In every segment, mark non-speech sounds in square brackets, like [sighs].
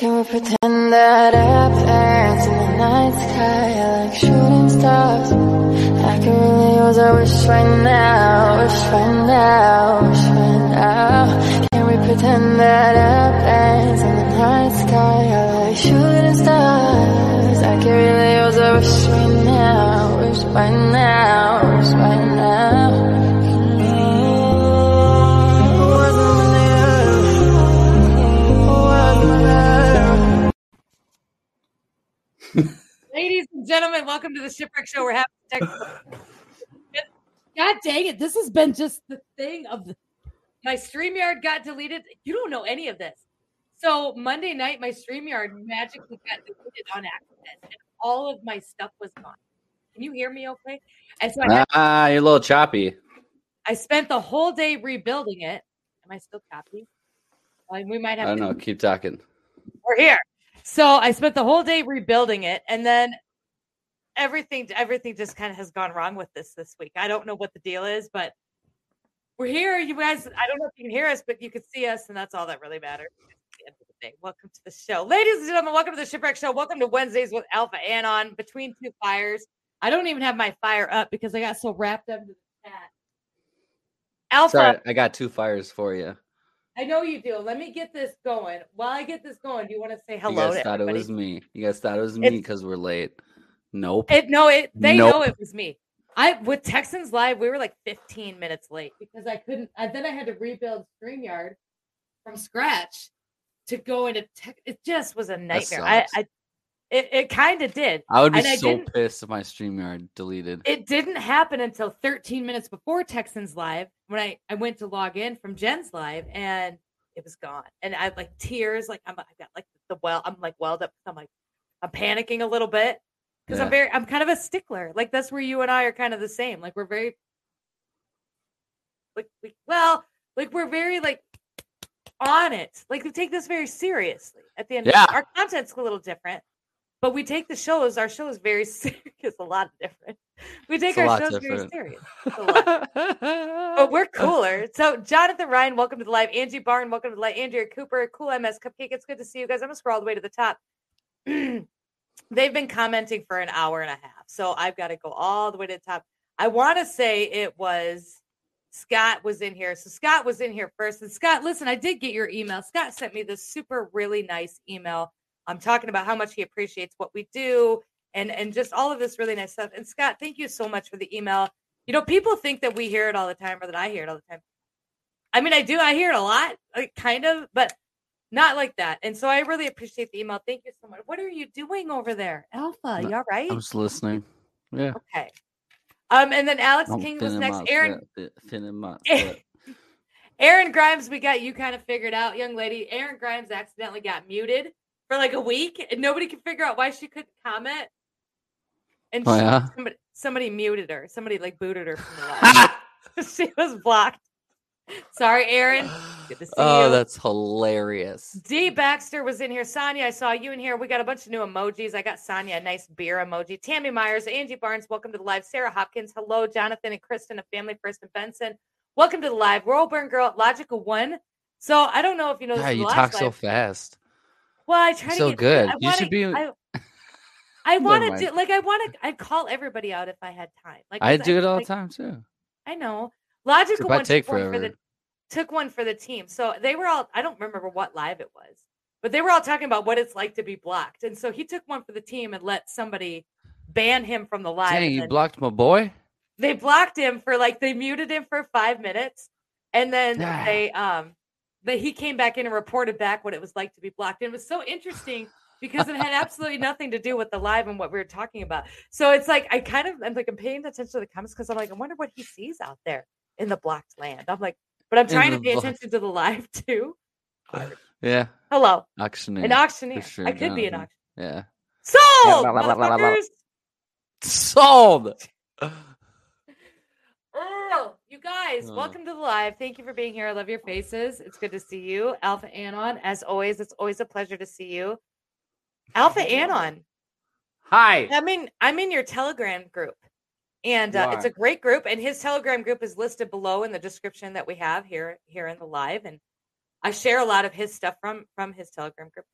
Can we pretend that airplanes in the night sky are like shooting stars? I can really use a wish right now, wish right now, wish right now. Can we pretend that gentlemen, welcome to the Shipwreck Show. We're having technical. [laughs] God dang it. This has been just the thing of the, my StreamYard got deleted. You don't know any of this. So Monday night, my StreamYard magically got deleted on accident, and all of my stuff was gone. Can you hear me okay? And so I, had, Ah, you're a little choppy. I spent the whole day rebuilding it. Am I still choppy? Well, we might have. I have don't to know. Keep talking. we're here. So I spent the whole day rebuilding it, and then everything everything just kind of has gone wrong with this this week. I don't know what the deal is, but we're here. You guys, I don't know if you can hear us, but you can see us, and that's all that really matters. At the end of the day. Welcome to the show, ladies and gentlemen. Welcome to the Shipwreck Show. Welcome to Wednesdays with Alpha Anon between two fires. I don't even have my fire up because I got so wrapped up into the chat. Alpha, Sorry, I got two fires for you. I know you do. Let me get this going. While I get this going, do you want to say hello? You guys to thought everybody? it was me. You guys thought it was me because we're late. Nope. It no, it they Nope. know it was me. I with Texans Live, we were like 15 minutes late because I couldn't. I, then I had to rebuild StreamYard from scratch to go into. Tech, it just was a nightmare. I. I it, it kind of did. I would be and so pissed if my StreamYard deleted. It didn't happen until 13 minutes before Texans Live when I I went to log in from Jen's Live and it was gone. And I had like tears, like I'm I got like the well, I'm like welled up. I'm like I'm panicking a little bit because I'm very I'm kind of a stickler. Like that's where you and I are kind of the same. Like we're very like we well, like we're very like on it. Like we take this very seriously at the end Yeah. of our content's a little different. But we take the shows, our show is very [laughs] serious, a lot different. We take It's our shows very serious. It's [laughs] a lot. but we're cooler. So, Jonathan Ryan, welcome to the live. Angie Barn, welcome to the live. Andrea Cooper, Cool MS Cupcake. It's good to see you guys. I'm gonna scroll all the way to the top. [clears throat] They've been commenting for an hour and a half, so I've got to go all the way to the top. I want to say it was Scott was in here. So Scott was in here first. And Scott, listen, I did get your email. Scott sent me this super really nice email. I'm talking about how much he appreciates what we do and and just all of this really nice stuff. And Scott, thank you so much for the email. You know, people think that we hear it all the time or that I hear it all the time. I mean, I do. I hear it a lot, like kind of, but not like that. And so I really appreciate the email. Thank you so much. What are you doing over there, Alpha? You all right? I'm just listening. Yeah. Okay. Um, and then Alex I'm King was next. Aaron foot, thinning my. [laughs] Aaron Grimes, we got you kind of figured out, young lady. Aaron Grimes accidentally got muted for like a week, and nobody could figure out why she couldn't comment. And Oh, she- yeah? somebody, somebody muted her. Somebody like booted her from the [laughs] live. [laughs] she was blocked. Sorry, Aaron. Good to see oh, you. that's hilarious. D Baxter was in here. Sonia, I saw you in here. We got a bunch of new emojis. I got Sonia, a nice beer emoji. Tammy Myers, Angie Barnes, welcome to the live. Sarah Hopkins, hello. Jonathan and Kristen of Family First and Benson, welcome to the live. Royal Burn Girl, Logical One. So I don't know if you know this. Yeah, you last talk so fast. Well, I try to so get good. I You wanna, should be- I, [laughs] I want to do like I want to. I'd call everybody out if I had time. Like I do it all like, the time too. I know. Logical one took one for the took one for the team. So they were all I don't remember what live it was, but they were all talking about what it's like to be blocked. And so he took one for the team and let somebody ban him from the live. Dang, you blocked my boy. they blocked him for like they muted him for five minutes, and then they um but he came back in and reported back what it was like to be blocked. And it was so interesting because it had absolutely [laughs] nothing to do with the live and what we were talking about. So it's like I kind of I'm like I'm paying attention to the comments because I'm like I wonder what he sees out there in the blocked land. I'm like, but I'm trying to pay blocked- attention to the live [laughs] too. Yeah, Hello, auctioneer. an auctioneer. sure, I could be an auctioneer. Yeah. Sold, blah, blah, blah, blah, blah, blah. Sold. Oh, you guys, Oh. welcome to the live. Thank you for being here. I love your faces. It's good to see you. Alpha Anon, as always, it's always a pleasure to see you. Alpha Anon. Hi. I mean, I'm in your Telegram group. And uh, it's a great group, and his Telegram group is listed below in the description that we have here here in the live. And I share a lot of his stuff from from his Telegram group.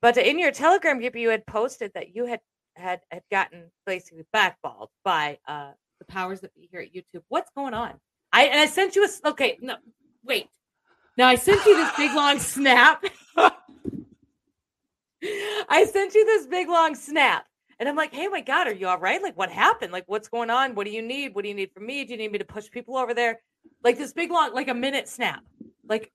But in your Telegram group, you had posted that you had had had gotten basically backballed by uh the powers that be here at YouTube. What's going on? I and I sent you a okay. No, wait. Now I sent you this big long snap. [laughs] I sent you this big long snap. And I'm like, hey, my God, are you all right? Like, what happened? Like, what's going on? What do you need? What do you need from me? Do you need me to push people over there? Like this big long, like a minute snap. Like,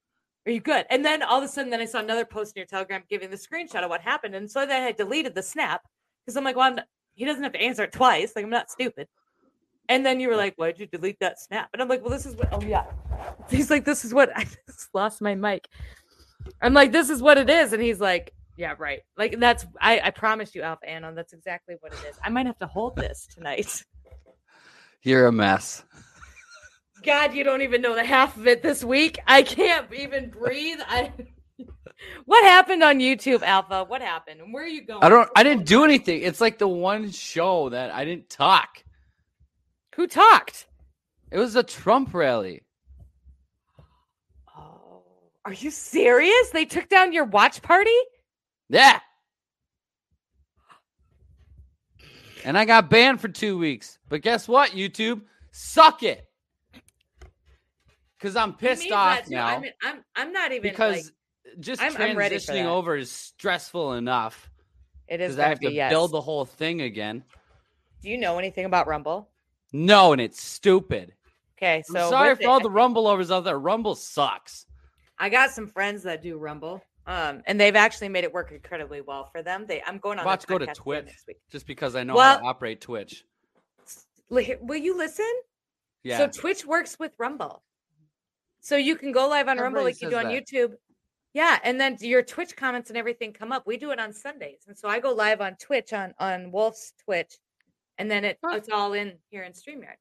are you good? And then all of a sudden, then I saw another post in your Telegram giving the screenshot of what happened. And so then I deleted the snap because I'm like, well, I'm not- he doesn't have to answer it twice. Like, I'm not stupid. And then you were like, why'd you delete that snap? And I'm like, well, this is what, oh, yeah. [laughs] He's like, this is what [laughs] I just lost my mic. I'm like, this is what it is. And he's like, yeah, right. Like, that's, I, I promised you, Alpha Anon, that's exactly what it is. I might have to hold this tonight. You're a mess. God, you don't even know the half of it this week. I can't even breathe. I. what happened on YouTube, Alpha? What happened? And where are you going? I don't. I didn't do anything. It's like the one show that I didn't talk. Who talked? It was a Trump rally. Oh, are you serious? They took down your watch party? Yeah. And I got banned for two weeks. But guess what, YouTube? Suck it. Because I'm pissed off now. I mean, I'm I'm not even because like, just I'm- I'm ready transitioning over is stressful enough. it is. Because I have to yes. build the whole thing again. Do you know anything about Rumble? No, and it's stupid. Okay, so I'm sorry for it- all the Rumble lovers out there. Rumble sucks. I got some friends that do Rumble, um, and they've actually made it work incredibly well for them. They, I'm going on. Watch go to Twitch next week. just because I know Well- how to operate Twitch. Will you listen? Yeah. So Twitch works with Rumble. So you can go live on Rumble like you do on that. YouTube. Yeah, and then your Twitch comments and everything come up. We do it on Sundays. And so I go live on Twitch on on Wolf's Twitch and then it, Huh. it's all in here in StreamYard.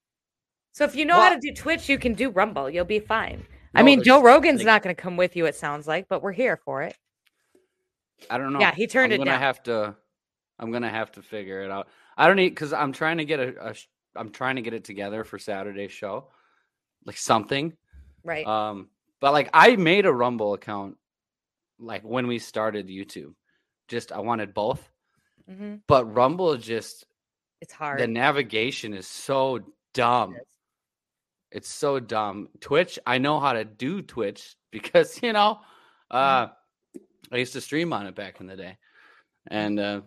So if you know how to do Twitch, you can do Rumble. You'll be fine. I mean, Joe Rogan's like- not going to come with you it sounds like, but we're here for it. I don't know. Yeah, he turned I'm it gonna down. have to. I'm gonna have to figure it out. I don't need because I'm trying to get a, a. I'm trying to get it together for Saturday's show, like something. Right. Um, but like I made a Rumble account, like when we started YouTube. Just I wanted both, hmm but Rumble just It's hard. the navigation is so dumb. It's so dumb. Twitch, I know how to do Twitch [laughs] because you know, uh, I used to stream on it back in the day, and uh,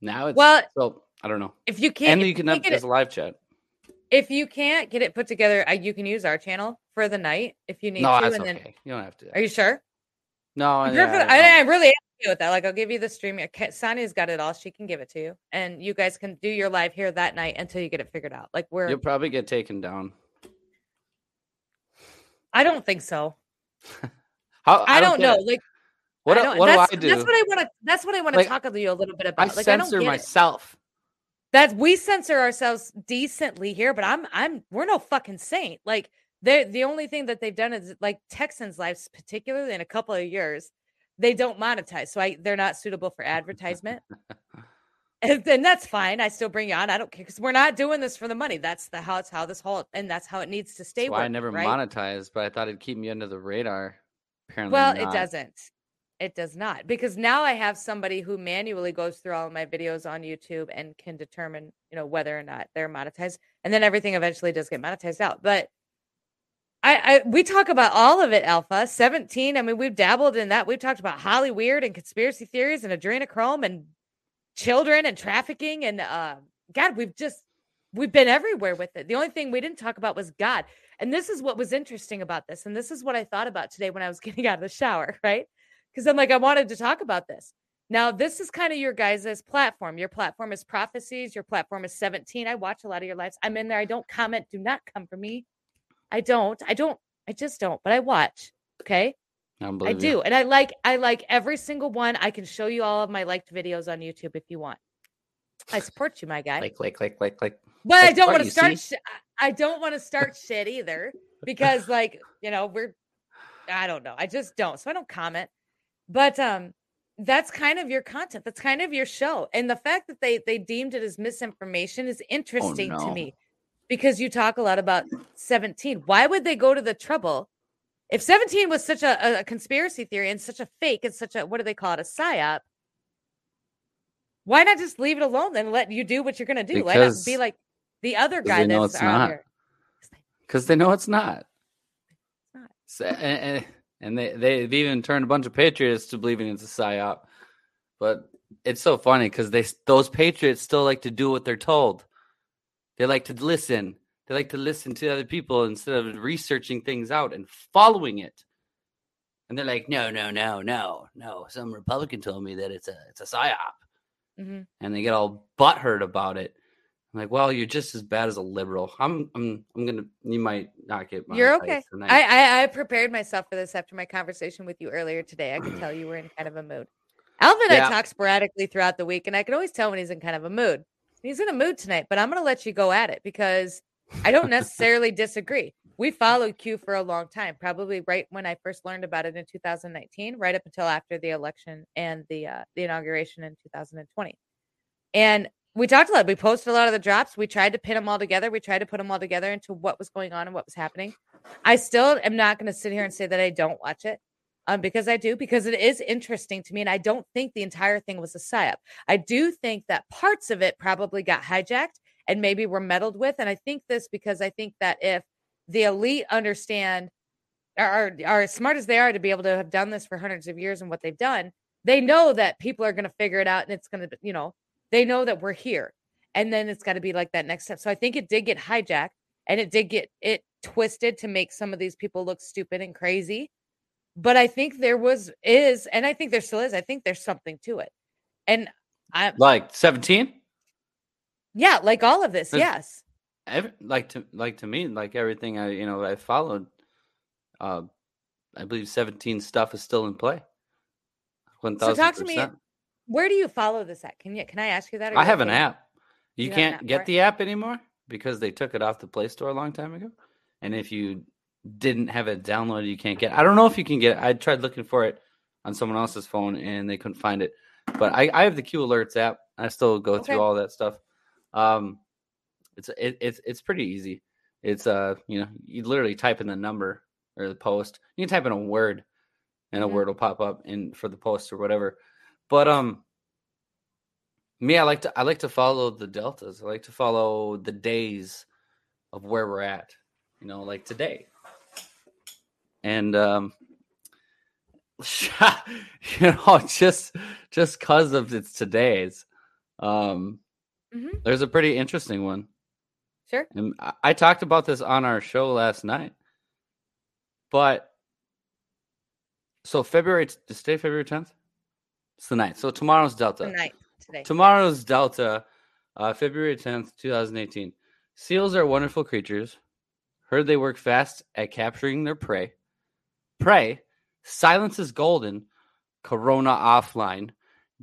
now it's Well, so I don't know. if you can't, And you can can't up there's a live chat. if you can't get it put together, uh, you can use our channel for the night if you need No, to. that's and okay. then, You don't have to. are you sure? no, yeah, perfect- I- I, I really am with that. Like, I'll give you the stream. Ca- Sonia's got it all. She can give it to you, and you guys can do your live here that night until you get it figured out. Like, we're. you'll probably get taken down. I don't think so. [laughs] How, I, don't, get know. it. Like, What, I do- don't, what do that's, I do? That's what I want to. That's what I want to Like, talk to you a little bit I about. like, I don't censor get it. myself. That's we censor ourselves decently here, but I'm I'm we're no fucking saint. Like they the only thing that they've done is like Texans lives, particularly in a couple of years, they don't monetize. So I they're not suitable for [laughs] advertisement. And then that's fine. I still bring you on. I don't care because we're not doing this for the money. That's the how it's how this whole and that's how it needs to stay. That's why I never right? monetized, but I thought it'd keep me under the radar. Apparently, Well, it doesn't. It does not because now I have somebody who manually goes through all of my videos on YouTube and can determine, you know, whether or not they're monetized, and then everything eventually does get monetized out. But I, I we talk about all of it, Alpha Seventeen. I mean, we've dabbled in that. We've talked about Holly Weird and conspiracy theories and adrenochrome and children and trafficking and uh, God, we've just we've been everywhere with it. The only thing we didn't talk about was God, and this is what was interesting about this, and this is what I thought about today when I was [laughs] getting out of the shower, right? because I'm like, I wanted to talk about this. Now, this is kind of your guys' platform. Your platform is prophecies. Your platform is 17. I watch a lot of your lives. I'm in there. I don't comment. Do not come for me. I don't. I don't. I just don't. But I watch. Okay. I, believe you. And I like I like every single one. I can show you all of my liked videos on YouTube if you want. I support you, my guy. Click, click, click, click, click. But I don't want to start. Sh- I don't want to start shit either because, like, you know, we're. I don't know. I just don't. So I don't comment. But um, that's kind of your content. That's kind of your show, and the fact that they they deemed it as misinformation is interesting to Oh, no. me because you talk a lot about seventeen. Why would they go to the trouble? If 17 was such a, a conspiracy theory and such a fake and such a what do they call it a psyop, Why not just leave it alone and let you do what you're gonna do? Let Because- us be like the other guy that's it's out here. because they know it's not. It's not. So, eh, eh, eh, and, and- and they they've even turned a bunch of patriots to believing it's a psyop. But it's so funny because they those patriots still like to do what they're told. They like to listen. They like to listen to other people instead of researching things out and following it. And they're like, no, no, no, no, no. Some Republican told me that it's a it's a psyop, Mhm. and they get all butthurt about it. I'm like, well, you're just as bad as a liberal. I'm I'm I'm gonna. You might not get. You're okay. tonight. I, I I prepared myself for this after my conversation with you earlier today. I could tell you were in kind of a mood. Alvin Yeah. I talk sporadically throughout the week, and I can always tell when he's in kind of a mood. He's in a mood tonight, but I'm going to let you go at it because I don't necessarily disagree. We followed Q for a long time, probably right when I first learned about it in 2019, right up until after the election and the uh, the inauguration in 2020. And we talked a lot. We posted a lot of the drops. We tried to pin them all together. We tried to put them all together into what was going on and what was happening. I still am not going to sit here and say that I don't watch it um, because I do, because it is interesting to me. And I don't think the entire thing was a psyop. I do think that parts of it probably got hijacked and maybe were meddled with. And I think this because I think that if the elite understand, are, are as smart as they are to be able to have done this for hundreds of years and what they've done, they know that people are going to figure it out and it's going to, you know, they know that we're here. And then it's got to be like that next step. So I think it did get hijacked and it did get it twisted to make some of these people look stupid and crazy. But I think there was is, and I think there still is. I think there's something to it. And I like 17. Yeah, like all of this, yes. Every, like to like to me, like everything I you know I followed. Uh, I believe 17 stuff is still in play. One So talk to me- Where do you follow this at? Can you can I ask you that? I have an app. You, You can't get the app anymore because they took it off the Play Store a long time ago. And if you didn't have it downloaded, you can't get. It. I don't know if you can get. it. I tried looking for it on someone else's phone and they couldn't find it. But I, I have the Q Alerts app. I still go Okay. through all that stuff. Um, it's it, it's it's pretty easy. It's uh you know you literally type in the number or the post. You can type in a word, and a Mhm. word will pop up in for the post or whatever. But um, me, I like to I like to follow the deltas. I like to follow the days of where we're at. You know, like today. And um [laughs] you know, [laughs] just just cuz of it's today's um Mhm. there's a pretty interesting one. Sure. And I, I talked about this on our show last night. But so February is today February 10th? It's the night. So tomorrow's Delta. Tonight, today. Tomorrow's Delta, uh, February 10th, 2018. Seals are wonderful creatures. Heard they work fast at capturing their prey. Prey, silence is golden. Corona offline.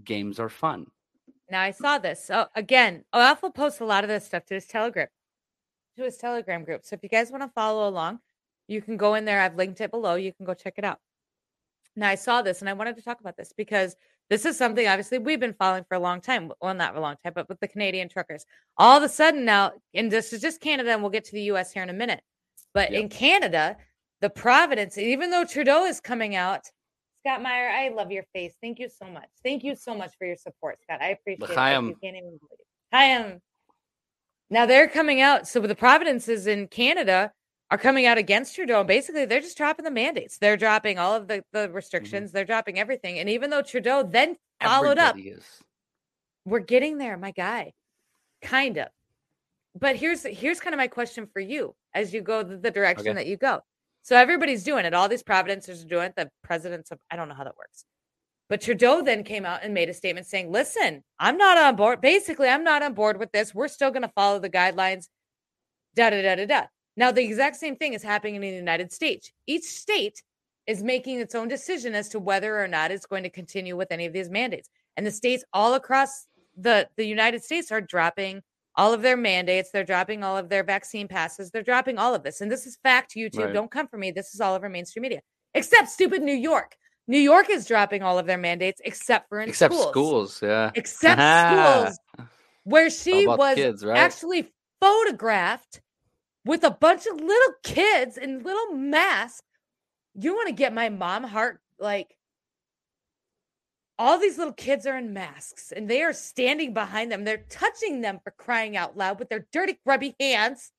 Games are fun. Now I saw this. So again, oh, Alpha posts a lot of this stuff to his Telegram, to his Telegram group. So if you guys want to follow along, you can go in there. I've linked it below. You can go check it out. Now I saw this and I wanted to talk about this because this is something obviously we've been following for a long time. Well, not a long time, but with the Canadian truckers. All of a sudden now, and this is just Canada, and we'll get to the US here in a minute. But Yep. in Canada, the Providence, even though Trudeau is coming out, Scott Meyer, I love your face. Thank you so much. Thank you so much for your support, Scott. I appreciate it. L'chaim. Um, you can't even believe it. Am. Um, now they're coming out. So the providences in Canada are coming out against Trudeau. And basically, they're just dropping the mandates. They're dropping all of the, the mm-hmm. restrictions. They're dropping everything. And even though Trudeau then followed up, is. we're getting there, my guy. Kind of. But here's here's kind of my question for you as you go the, the direction Okay. that you go. So everybody's doing it. All these providences are doing it. The presidents of I don't know how that works. But Trudeau then came out and made a statement saying, listen, I'm not on board. Basically, I'm not on board with this. We're still going to follow the guidelines. Da da da da da. Now, the exact same thing is happening in the United States. Each state is making its own decision as to whether or not it's going to continue with any of these mandates. And the states all across the, the United States are dropping all of their mandates. They're dropping all of their vaccine passes. They're dropping all of this. And this is fact, YouTube. Right. Don't come for me. This is all over mainstream media, except stupid New York. New York is dropping all of their mandates except for in Except schools. schools, yeah. Except [laughs] schools where she was kids, right? actually photographed with a bunch of little kids in little masks. You want to get my mom heart like all these little kids are in masks and they are standing behind them. They're touching them for crying out loud with their dirty, grubby hands.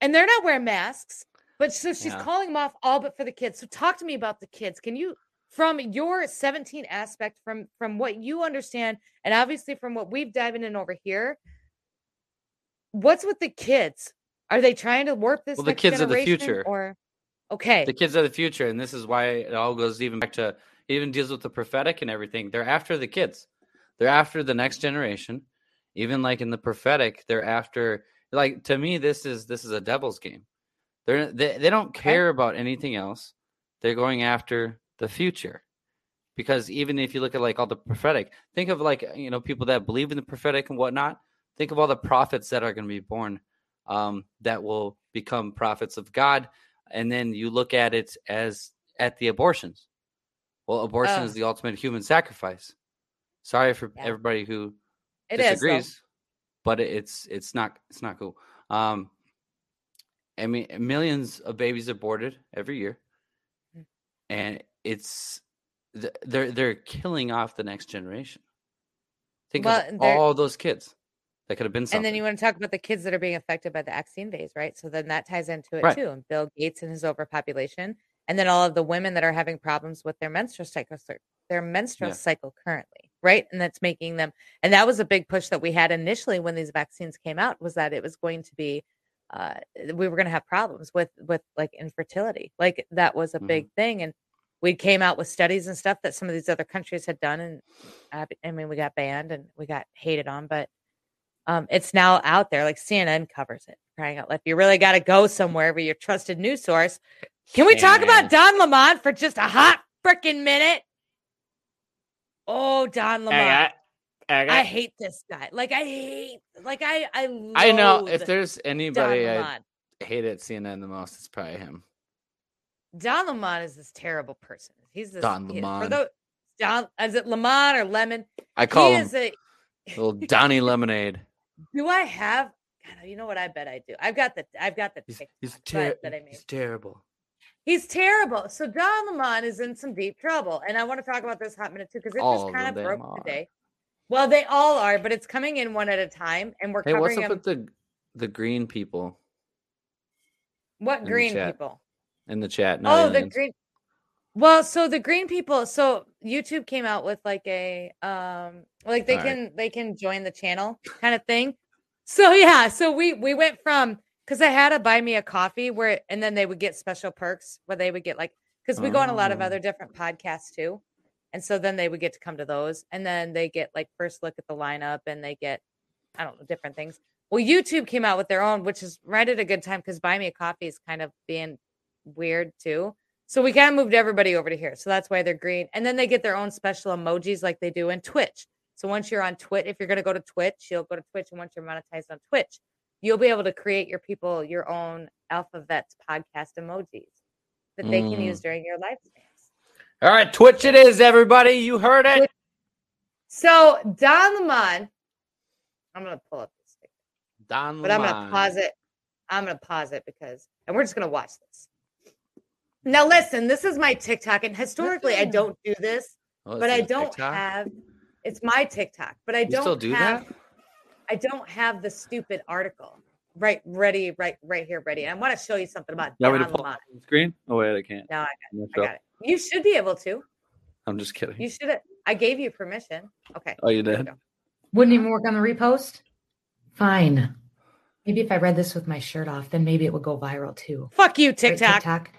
And they're not wearing masks. But so she's Yeah. calling them off all but for the kids. So talk to me about the kids. Can you from your 17 aspect, from from what you understand, and obviously from what we've diving in over here, what's with the kids? Are they trying to warp this? Well, the kids are the future. Or okay. the kids are the future and this is why it all goes even back to even deals with the prophetic and everything they're after the kids. They're after the next generation. Even like in the prophetic they're after like to me this is this is a devil's game. They're they, they don't care about anything else. They're going after the future. Because even if you look at like all the prophetic think of like you know people that believe in the prophetic and whatnot. Think of all the prophets that are going to be born um, that will become prophets of god. And then you look at it as at the abortions. Well, abortion Oh. is the ultimate human sacrifice. Sorry for Yeah. everybody who It is, disagrees, but it's it's not it's not cool. Um, I mean, millions of babies aborted every year, Mm. and it's they're they're killing off the next generation. Think Well, of all those kids that could have been something. And then you want to talk about the kids that are being affected by the vaccine phase, right? So then that ties into it Right. too. And Bill Gates and his overpopulation, and then all of the women that are having problems with their menstrual cycle, their menstrual Yeah. cycle currently, right? And that's making them. And that was a big push that we had initially when these vaccines came out was that it was going to be, uh, we were going to have problems with with like infertility, like that was a Mhm. big thing, and we came out with studies and stuff that some of these other countries had done, and I mean we got banned and we got hated on, but um, it's now out there. Like CNN covers it. Crying out loud! If you really got to go somewhere where your trusted news source, can we talk about Don Lemon for just a hot freaking minute? Oh, Don Lemon! I, I, got- hate this guy. Like I hate. Like I. I. I know if there's anybody I hate at CNN the most, it's probably him. Don Lemon is this terrible person. He's this Don he- Lemon. the, Don is it Lemon or Lemon? I call he him is a. little Donnie Lemonade. [laughs] Do I have? God, you know what? I bet I do. I've got the. I've got the He's, he's, ter- that I made. he's terrible. He's terrible. So Don Lemon is in some deep trouble, and I want to talk about this hot minute too because it All just kind of them broke are. today. Well, they all are, but it's coming in one at a time, and we're Hey, what's covering up them. with the the green people what green people? in the chat? Not Oh, the green. Well, so the green people. So YouTube came out with like a um, like they All right. can they can join the channel kind of thing. So yeah, so we we went from because I had to buy me a coffee where and then they would get special perks where they would get like because we go on a lot of Oh. other different podcasts too, and so then they would get to come to those and then they get like first look at the lineup and they get I don't know different things. Well, YouTube came out with their own, which is right at a good time because buy me a coffee is kind of being weird too. So we kind of moved everybody over to here. So that's why they're green. And then they get their own special emojis like they do in Twitch. So once you're on Twitch, if you're going to go to Twitch, you'll go to Twitch. And once you're monetized on Twitch, you'll be able to create your people your own Alphavets podcast emojis that they can Mm. use during your live streams. All right, Twitch it is, everybody. You heard it. Twitch- So Don Lemon, I'm going to pull up this, thing, Don but I'm going to pause it. I'm going to pause it because, and we're just going to watch this. Now, listen, this is my TikTok, and historically, I don't do this. Oh, but I don't TikTok? have it's my TikTok, but I You don't still do have that? I don't have the stupid article right ready right right here ready. I want to show you something about You want me Don to pull Lemon. the screen? Oh wait, I can't. No, I I'm I got it. You should be able to. I'm just kidding. You should I gave you permission. Okay. oh, you did? go. Wouldn't even work on the repost? Fine. Maybe if I read this with my shirt off, then maybe it would go viral too. Fuck you, TikTok. TikTok.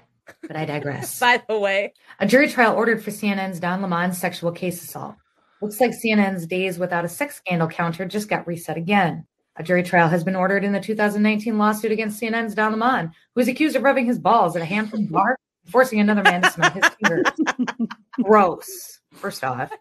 But I [laughs] digress. By the way. A jury trial ordered for CNN's Don Lemon sexual case assault. Looks like CNN's days without a sex scandal counter just got reset again. A jury trial has been ordered in the 2019 lawsuit against CNN's Don Lemon, who is accused of rubbing his balls at a Hampton bar and forcing another man to smell his fingers. [laughs] Gross. First off.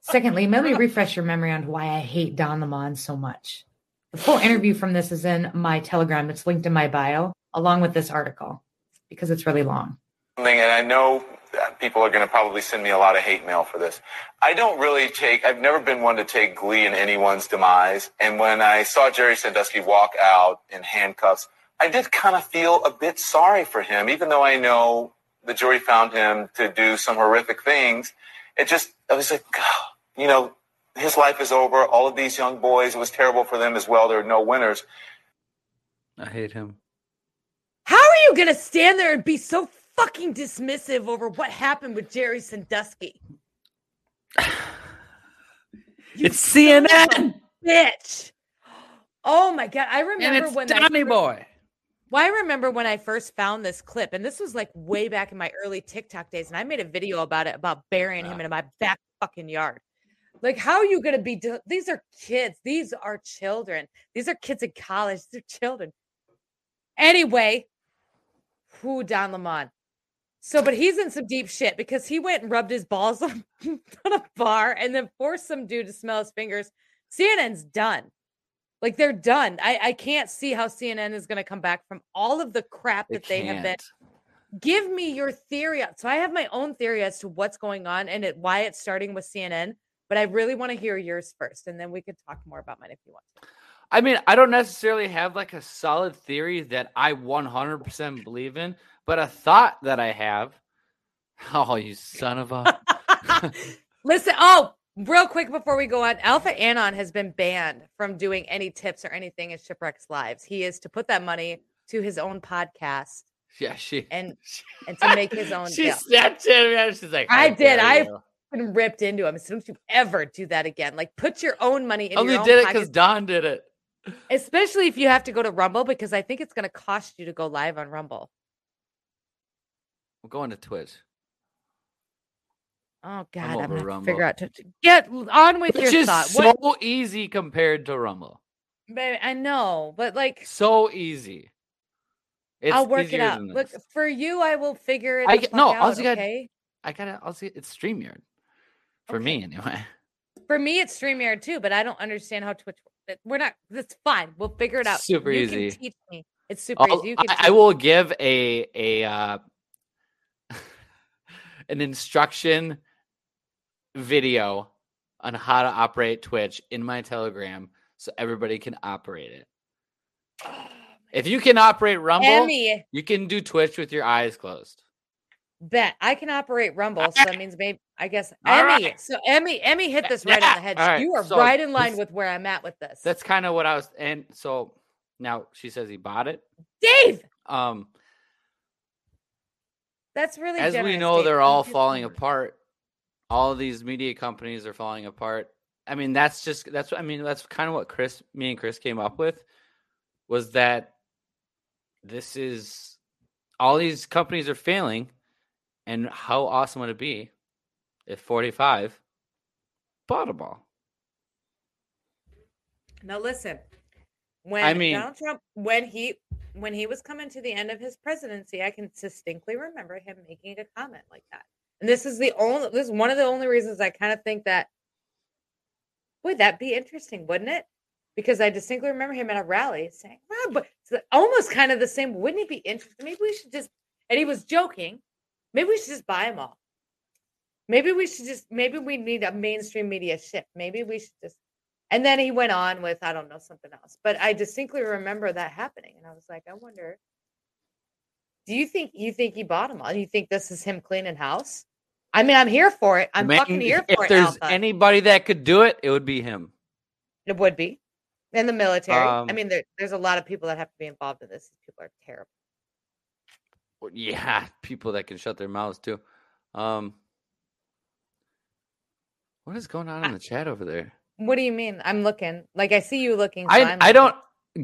Secondly, let me refresh your memory on why I hate Don Lemon so much. The full interview from this is in my Telegram. It's linked in my bio, along with this article, because it's really long. and I know that Uh, people are going to probably send me a lot of hate mail for this. I don't really take, I've never been one to take glee in anyone's demise. And when I saw Jerry Sandusky walk out in handcuffs, I did kind of feel a bit sorry for him, even though I know the jury found him to do some horrific things. It just, I was like, you know, his life is over. All of these young boys, it was terrible for them as well. There are no winners. I hate him. How are you going to stand there and be so fucking dismissive over what happened with Jerry Sandusky? [sighs] It's son of a CNN bitch. Oh my god! I remember when Donny Boy. Well, I remember when I first found this clip, and this was like way back in my early TikTok days, and I made a video about it about burying him uh. in my back fucking yard. Like, how are you gonna be? do- These are kids. These are children. These are kids in college. They're children. Anyway, who Don Lemon? So, but he's in some deep shit because he went and rubbed his balls [laughs] on, on a bar and then forced some dude to smell his fingers. CNN's done. Like they're done. I, I can't see how CNN is going to come back from all of the crap that they have been. Give me your theory. So I have my own theory as to what's going on and it, why it's starting with CNN. But I really want to hear yours first, and then we could talk more about mine if you want. to. I mean, I don't necessarily have like a solid theory that I 100% believe in, but a thought that I have. [laughs] Oh, you son of a. [laughs] Listen, oh, real quick before we go on, Alpha Anon has been banned from doing any tips or anything in Shipwrecks Lives. He is to put that money to his own podcast yeah, she. and [laughs] and to make his own She deal. Snapchatted me. and She's like, I "How did, I- you." Ripped into him. So don't you ever do that again. Like put your own money in only your own did it because Don did it. especially if you have to go to Rumble because I think it's going to cost you to go live on Rumble. We're going to Twitch. Oh God, I'm, over gonna Rumble. figure out to to get on with Which your is thought. so What, easy compared to Rumble. babe, I know, but like So easy. It's I'll work it out. Look, for you, I will figure it I the no, out, all you gotta- okay? I gotta. I'll see. It's Streamyard for me anyway. For me, it's StreamYard too, but I don't understand how Twitch. works. We're not. That's fine. We'll figure it out. Super you easy. Can teach me. It's super I'll- easy. You can I, I will give a a uh, an instruction video on how to operate Twitch in my Telegram so everybody can operate it. If you can operate Rumble, Emmy, you can do Twitch with your eyes closed. bet I can operate Rumble, so that means maybe I guess [laughs] All Emmy. right. So Emmy, Emmy hit this right yeah. on the head. Right, You are so right in line this- with where I'm at with this. That's kind of what I was and so now she says he bought it. Dave. Um That's really as we know they're all falling apart. All these media companies are falling apart. I mean that's just that's i mean that's kind of what chris me and chris came up with was that this is all these companies are failing and how awesome would it be if 45 bought them all? Now listen, when I mean- Donald Trump, when he when he was coming to the end of his presidency, I can distinctly remember him making a comment like that. And this is the only this is one of the only reasons I kind of think that would that be interesting, wouldn't it? Because I distinctly remember him at a rally saying, "Ah, but it's almost kind of the same. Wouldn't it be interesting? Maybe we should just and he was joking. Maybe we should just buy them all. Maybe we should just maybe we need a mainstream media shift. Maybe we should just and then he went on with I don't know something else. But I distinctly remember that happening, and I was like, I wonder. Do you think you think he bought them all? Do you think this is him cleaning house? I mean, I'm here for it. I'm Man, fucking here if for it. there's Alpha. anybody that could do it it would be him it would be in the military. I Um, mean, there, there's a lot of people that have to be involved in this. People are terrible. Yeah [laughs] people that can shut their mouths too um what is going on in the chat over there What do you mean? I'm looking. Like I see you looking. so I I'm I don't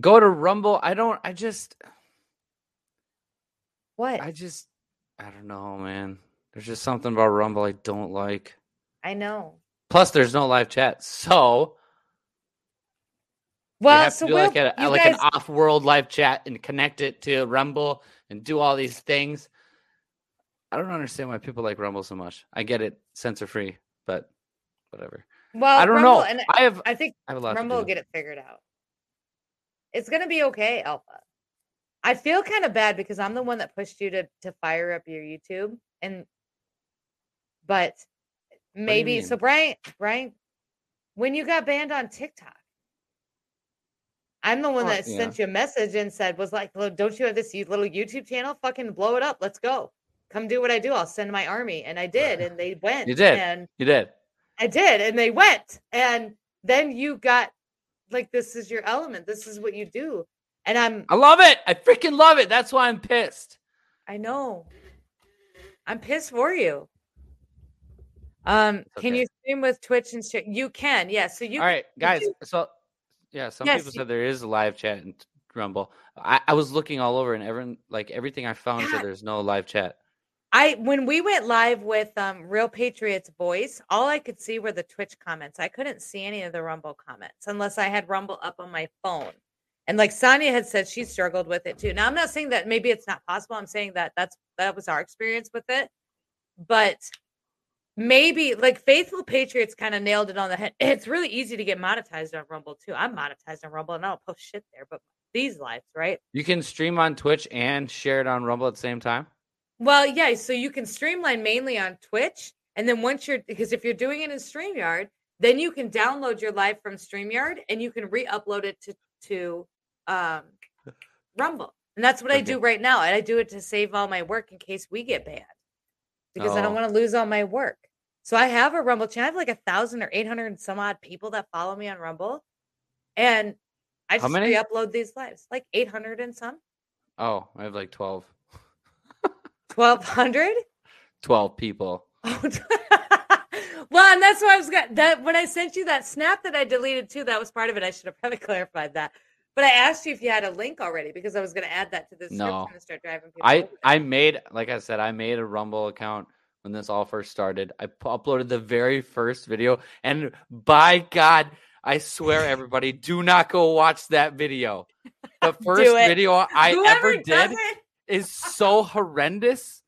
go to Rumble. I don't. I just What I just I don't know, man. There's just something about Rumble I don't like. I know. Plus, there's no live chat, so Well, have so we'll, like, a, you like guys, an off-world live chat and connect it to Rumble and do all these things. I don't understand why people like Rumble so much. I get it, censor free, but whatever. Well, I don't Rumble, know. And I have I think I have a lot Rumble will get it figured out. It's gonna be okay, Alpha. I feel kind of bad because I'm the one that pushed you to to fire up your YouTube, and but maybe so. Brian, Brian, when you got banned on TikTok, I'm the one that yeah. sent you a message and said, "Was like, "Look, don't you have this little YouTube channel? Fucking blow it up. Let's go. Come do what I do. I'll send my army." And I did, [sighs] and they went. You did. and You did. I did, and they went, and then you got like this is your element. This is what you do, and I'm I love it. I freaking love it. That's why I'm pissed. I know. I'm pissed for you. Um, can you stream with Twitch and stream? You can, yes. So you All right, guys. So yeah, some Yes, people said there is a live chat and Rumble. I, I was looking all over and everyone like everything I found Yeah. said there's no live chat. I when we went live with um Real Patriots Voice, all I could see were the Twitch comments. I couldn't see any of the Rumble comments unless I had Rumble up on my phone. And like Sonia had said, she struggled with it too. Now I'm not saying that maybe it's not possible. I'm saying that that's that was our experience with it. But maybe like Faithful Patriots kind of nailed it on the head. It's really easy to get monetized on Rumble too. I'm monetized on Rumble and I don't post shit there, but these lives, right? You can stream on Twitch and share it on Rumble at the same time. Well, yeah, so you can streamline mainly on Twitch. And then once you're because if you're doing it in StreamYard, then you can download your live from StreamYard and you can re-upload it to to um Rumble. And that's what I do right now. And I do it to save all my work in case we get banned. Because I don't Oh. want to lose all my work. So I have a Rumble channel. I have like a thousand or eight hundred and some odd people that follow me on Rumble. And I just many? re-upload these lives. Like 800 and some. Oh, I have like 12, 1200. 12 people. [laughs] Well, and that's why I was got that when I sent you that snap that I deleted too. That was part of it. I should have probably [laughs] clarified that. But I asked you if you had a link already because I was going to add that to this. No. start driving people. I over. I made like I said I made a Rumble account when this all first started. I uploaded the very first video, and by God, I swear, everybody, do not go watch that video. [laughs] The first video I Whoever ever did it, is so horrendous.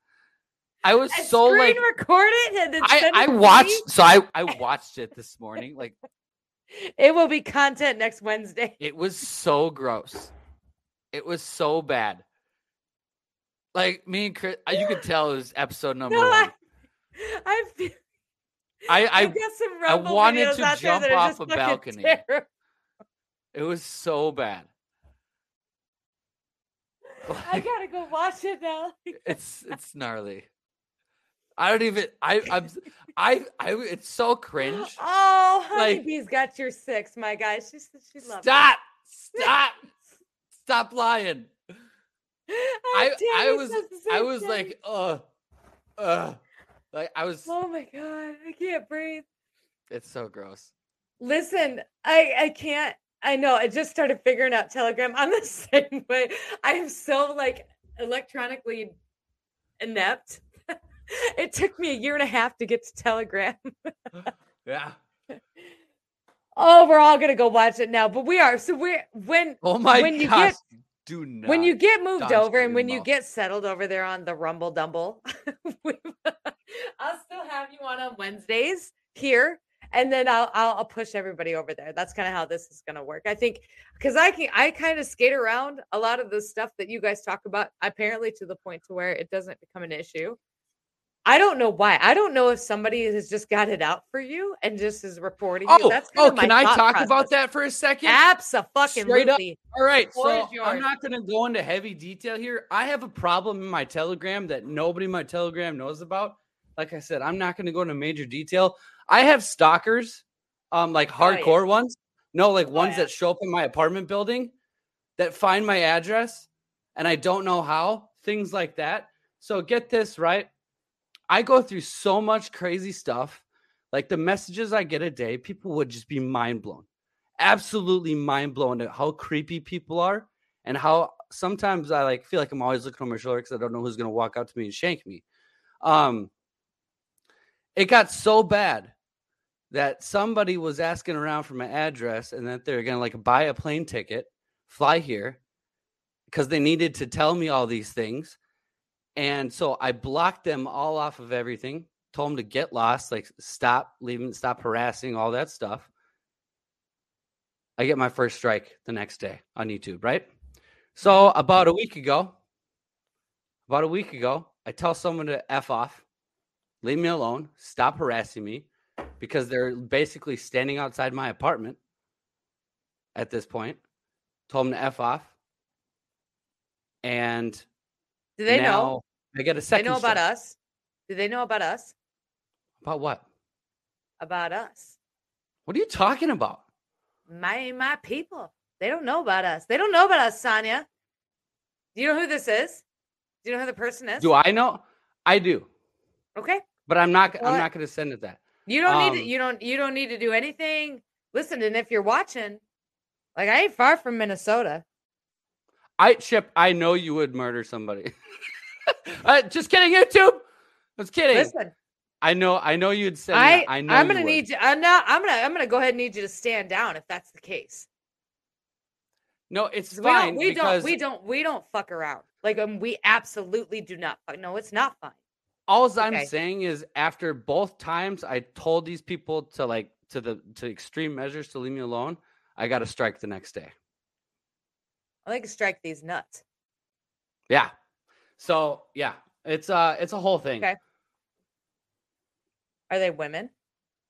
I was so like record it and then I I watched so I I [laughs] watched it this morning. Like It will be content next Wednesday. it was so gross. It was so bad. Like me and Chris, uh, you could [laughs] tell it was episode number No, one. I. I, I, I got some I wanted to jump off a balcony. terrible. It was so bad. I gotta go watch it now. [laughs] it's it's gnarly. I don't even. I I'm I I. It's so cringe. Oh, Like- honeybee's got your six, my guy. She said she loves it. Stop! [laughs] Stop! Stop lying. Oh, I I was I was thing. like, uh, uh, like I was. oh my god, I can't breathe. It's so gross. Listen, I I can't. I know. I just started figuring out Telegram. I'm the [laughs] same way. I am so like electronically inept. [laughs] it took me a year and a half to get to Telegram. [laughs] Yeah. Oh, we're all gonna go watch it now. But we are. So we're when Oh my When you gosh. get- Do not. when you get moved over and when you get settled over there on the Rumble Dumble, I'll still have you on on Wednesdays here, and then I'll I'll, I'll push everybody over there. That's kind of how this is going to work. I think because I can I kind of skate around a lot of the stuff that you guys talk about, apparently to the point to where it doesn't become an issue. I don't know why. I don't know if somebody has just got it out for you and just is reporting you. Oh, That's kind oh, can I talk about that for a second? Absolutely. All right, so. I'm not going to go into heavy detail here. I have a problem in my Telegram that nobody in my Telegram knows about. Like I said, I'm not going to go into major detail. I have stalkers, um, like Oh, yeah. hardcore ones. No, like ones yeah. that show up in my apartment building that find my address and I don't know how. Things like that. So get this right. I go through so much crazy stuff. Like the messages I get a day, people would just be mind blown absolutely mind blown at how creepy people are and how sometimes I like feel like I'm always looking over my shoulder because I don't know who's gonna walk up to me and shank me. Um, it got so bad that somebody was asking around for my address and that they're gonna like buy a plane ticket, fly here, because they needed to tell me all these things. And so I blocked them all off of everything, told them to get lost, like stop leaving, stop harassing, all that stuff. I get my first strike the next day on YouTube, right? So about a week ago, about a week ago, I tell someone to F off, leave me alone, stop harassing me because they're basically standing outside my apartment at this point. Told them to F off. And Do they know? now I get a second. They know about strike. us. Do they know about us? About what? about us. What are you talking about? My my people. They don't know about us. They don't know about us, Sonia. Do you know who this is? Do you know who the person is? Do I know? I do, Okay. but I'm not. I'm not going to send it that. You don't need to, Um, you don't you don't need to do anything. Listen, and if you're watching, like I ain't far from Minnesota. I Chip. I know you would murder somebody. [laughs] uh, just kidding, YouTube. I was kidding. Listen, I know. I know you'd say. I, that. I know. I'm gonna would. need you. I'm not. I'm gonna. I'm gonna go ahead and need you to stand down if that's the case. No, it's fine We don't. We because don't. We don't. We don't fuck around. Like um, we absolutely do not. Fuck, no, it's not fine. All I'm saying is after both times I told these people to like to the to extreme measures to leave me alone, I got to strike the next day. I like to strike these nuts. Yeah. So yeah, it's uh it's a whole thing. Okay. Are they women?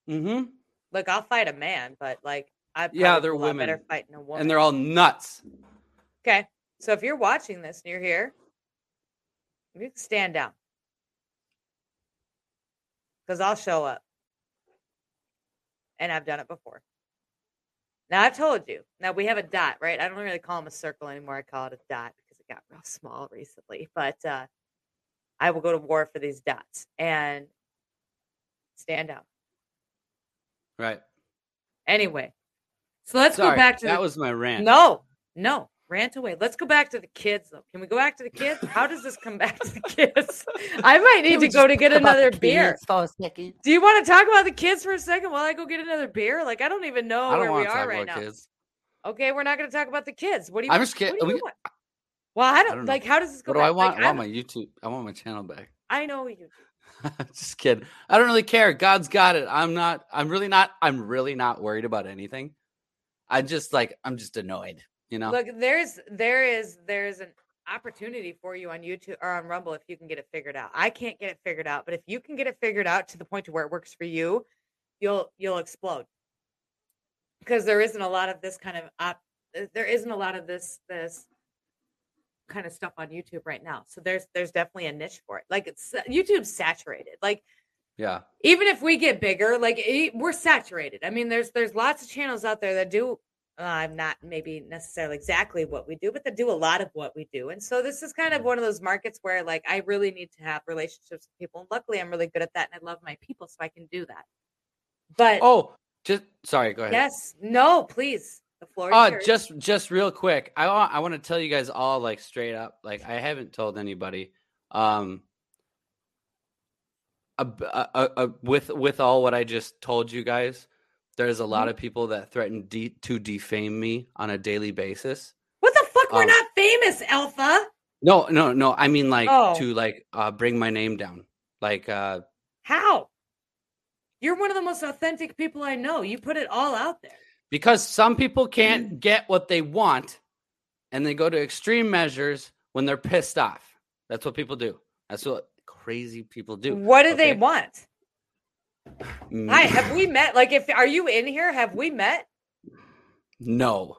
Mm-hmm. Look, I'll fight a man, but like I Yeah, they're women. better fighting a woman. And they're all nuts. okay. So if you're watching this and you're here, you can stand down because I'll show up, and I've done it before. Now I've told you. Now we have a dot, right? I don't really call them a circle anymore. I call it a dot because it got real small recently. But uh, I will go to war for these dots and stand down. Right. Anyway, so let's Sorry, go back to that the, was my rant. no, no, rant away. Let's go back to the kids though. Can we go back to the kids? [laughs] How does this come back to the kids? [laughs] I might need to go to get another beer. For a second. Do you want to talk about the kids for a second while I go get another beer? Like I don't even know don't where we are talk right about now. kids. Okay, we're not going to talk about the kids. What do you? I'm just kidding. What do you We- want? Well, I don't, don't know. like. How does this go? What do I back? want? Like, I want I'm- my YouTube. I want my channel back. I know you. [laughs] just kidding. I don't really care. God's got it. I'm not. I'm really not. I'm really not worried about anything. I just like. I'm just annoyed. You know. Look, there's there is there's an opportunity for you on YouTube or on Rumble if you can get it figured out. I can't get it figured out, but if you can get it figured out to the point to where it works for you, you'll you'll explode. Because there isn't a lot of this kind of op, uh, there isn't a lot of this this kind of stuff on YouTube right now. So there's there's definitely a niche for it. Like it's YouTube's saturated. Like yeah. even if we get bigger like e- we're saturated i mean there's there's lots of channels out there that do i'm not maybe necessarily exactly what we do but that do a lot of what we do and so this is kind of mm-hmm. one of those markets where like i really need to have relationships with people and luckily i'm really good at that and i love my people so i can do that but Oh, just sorry. Go ahead. yes no please the floor is Oh, yours. just just real quick. I want I want to tell you guys all like straight up. Like I haven't told anybody. Um. a, a, a, with with all what I just told you guys, there's a Mm-hmm. lot of people that threaten de- to defame me on a daily basis. what the fuck we're um, not famous alpha No, no, no. I mean like Oh. to like uh bring my name down. Like uh how you're one of the most authentic people i know you put it all out there because some people can't get what they want and they go to extreme measures when they're pissed off. That's what people do. That's what crazy people do. what do they want Hi, have we met? Like, if are you in here? Have we met? No.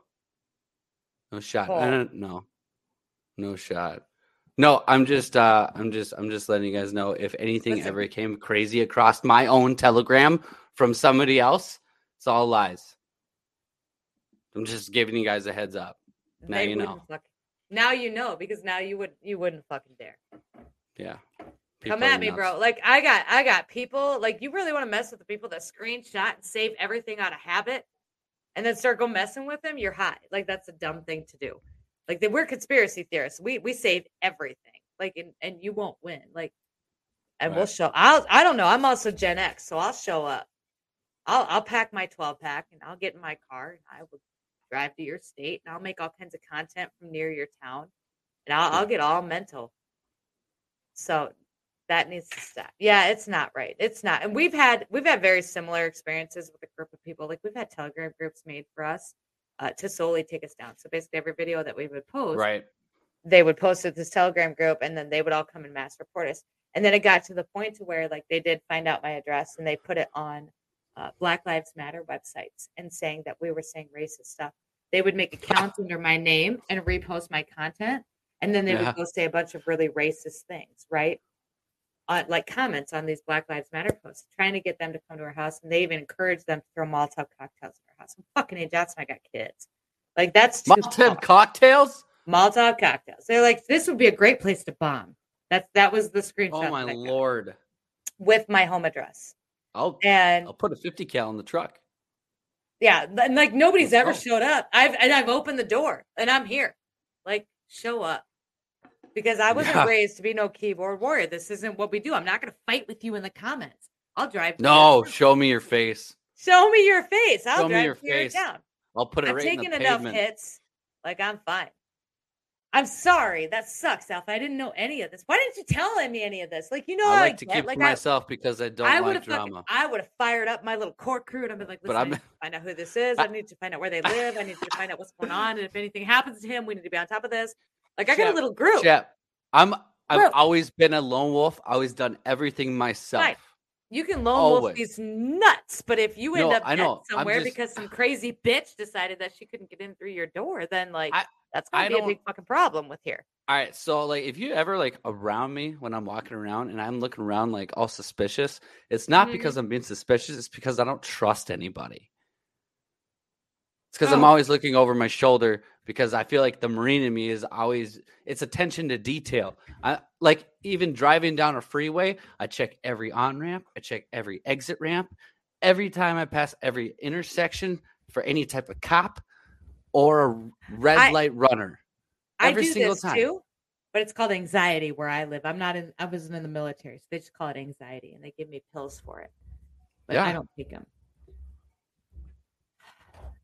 No shot. Oh. I don't no. No shot. No, I'm just uh I'm just I'm just letting you guys know if anything Listen. ever came crazy across my own telegram from somebody else, it's all lies. I'm just giving you guys a heads up. Now They you know. wouldn't now you know because now you would you wouldn't fucking dare Yeah. Come People are at me, nuts. bro. Like I got I got people like you really want to mess with the people that screenshot and save everything out of habit, and then start go messing with them. You're high. Like that's a dumb thing to do. Like they, we're conspiracy theorists. We we save everything. Like and, and you won't win. Like and we'll show. I'll I don't know. I'm also Gen X, so I'll show up. I'll I'll pack my 12 pack and I'll get in my car and I will drive to your state and I'll make all kinds of content from near your town and I'll, I'll get all mental. So that needs to stop. Yeah, it's not right. It's not. And we've had we've had very similar experiences with a group of people. Like we've had Telegram groups made for us uh, to solely take us down. So basically, every video that we would post, Right. they would post it to this Telegram group, and then they would all come and mass report us. And then it got to the point to where like they did find out my address and they put it on uh, Black Lives Matter websites and saying that we were saying racist stuff. They would make accounts under my name and repost my content, and then they Yeah. would go say a bunch of really racist things, right? Uh, like comments on these Black Lives Matter posts, trying to get them to come to our house, and they even encouraged them to throw Molotov cocktails in our house. I'm fucking that's when I got kids. Like that's too Molotov far. cocktails. Molotov cocktails. They're like, this would be a great place to bomb. That's that was the screenshot. Oh my got lord! With my home address, I'll and I'll put a fifty cal in the truck. yeah, and like nobody's Let's ever go. showed up. I've and I've opened the door and I'm here. Like, show up. Because I wasn't Yeah. raised to be no keyboard warrior. This isn't what we do. I'm not gonna fight with you in the comments. I'll drive No, show me your face. show me your face. I'll Show drive your to your face. town. I'll put it I've right the enough pavement. hits. Like I'm fine. I'm sorry. That sucks, Alpha. I didn't know any of this. Why didn't you tell me any of this? Like you know, I like I to get. keep like to I, myself because I don't I like would have drama. I would have fired up my little court crew and I've been like, But listen, I I'm- need to find out who this is. I need to find out where they live. I need to find out what's going on. And if anything happens to him, we need to be on top of this. Like I got a little group. Shep, I'm I've Bro. always been a lone wolf. Always done everything myself. Right. You can lone wolf these nuts, but if you end No, up I know. Somewhere just- because some crazy bitch decided that she couldn't get in through your door, then like I- that's gonna I be a big fucking problem with here. All right, so like if you ever like around me when I'm walking around and I'm looking around like all suspicious, it's not Mhm. because I'm being suspicious, it's because I don't trust anybody. It's because I'm Oh. always looking over my shoulder because I feel like the marine in me is always it's attention to detail. I like even driving down a freeway, I check every on ramp, I check every exit ramp, every time I pass every intersection for any type of cop or a red I- light runner. Every I do single this time. too, but it's called anxiety where I live. I'm not in. I wasn't in the military, so they just call it anxiety, and they give me pills for it. But I don't take them.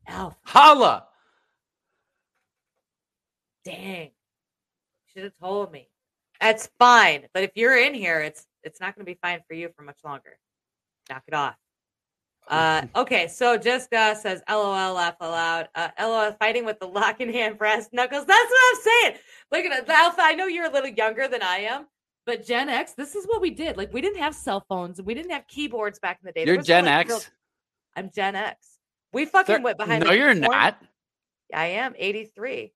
Alf, Holla! Dang, should have told me. That's fine, but if you're in here, it's it's not going to be fine for you for much longer. Knock it off. Uh, okay, so just uh, says LOL, laugh aloud. Uh, LOL, fighting with the lock in hand brass knuckles. That's what I'm saying. Look at it, Alpha. I know you're a little younger than I am, but Gen X, this is what we did. Like we didn't have cell phones, we didn't have keyboards back in the day. You're Gen like, X. real- I'm Gen X. We fucking went behind. no, you're corn- not. I am 83.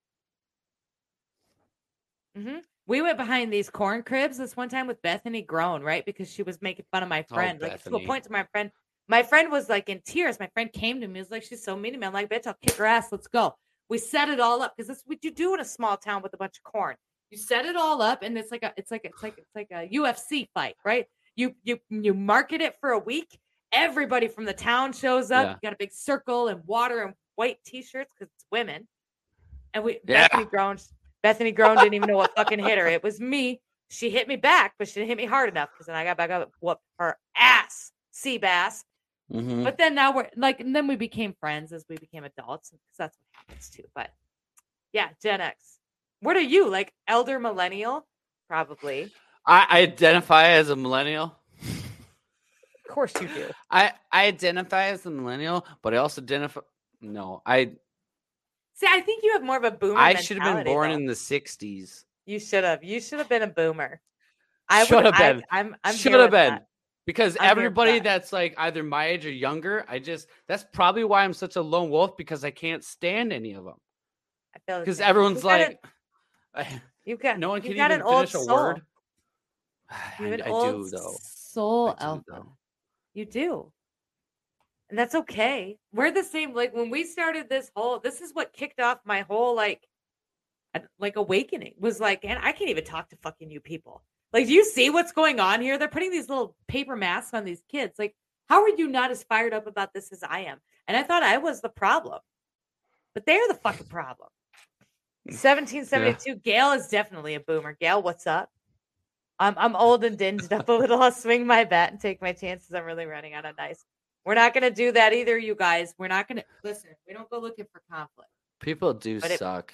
Hmm We went behind these corn cribs this one time with Bethany Grown, right? Because she was making fun of my Oh, friend. like to a point to my friend. My friend was like in tears. My friend came to me, was like, She's so mean to me. I'm like, bitch, I'll kick her ass. Let's go. We set it all up because that's what you do in a small town with a bunch of corn. You set it all up and it's like a it's like it's like it's like a UFC fight, right? You you you market it for a week. Everybody from the town shows up. Yeah. You got a big circle and water and white t-shirts because it's women. And we Yeah. Bethany Grown Bethany Grown didn't even know what fucking hit her. It was me. She hit me back, but she didn't hit me hard enough because then I got back up and whooped her ass. Sea bass. Mhm. But then now we're like, and then we became friends as we became adults because that's what happens too. But yeah, Gen X. What are you like, elder millennial? Probably. I, I identify as a millennial. Of course you do. I, I identify as a millennial, but I also identify. No, I See, I think you have more of a boomer. I should have been born though. in the '60s. You should have. You should have been a boomer. I Should have been. I, I'm. I'm Should have been that. because I'm everybody that. that's like either my age or younger, I just that's probably why I'm such a lone wolf because I can't stand any of them. I feel Because everyone's like, an- [laughs] you've got no one can even an old finish a word. [sighs] You I, have an I old do though. soul, I Alpha. You do. And that's okay. We're the same. Like when we started this whole, this is what kicked off my whole like, like awakening was like, and I can't even talk to fucking you people. Like, do you see what's going on here? They're putting these little paper masks on these kids. Like, how are you not as fired up about this as I am? And I thought I was the problem, but they're the fucking problem. 1772. Gail is definitely a boomer. Gail, what's up? I'm I'm old and dinged up a little. I'll swing my bat and take my chances. I'm really running out of dice. We're not gonna do that either, you guys. We're not gonna listen. We don't go looking for conflict. People do But it- suck.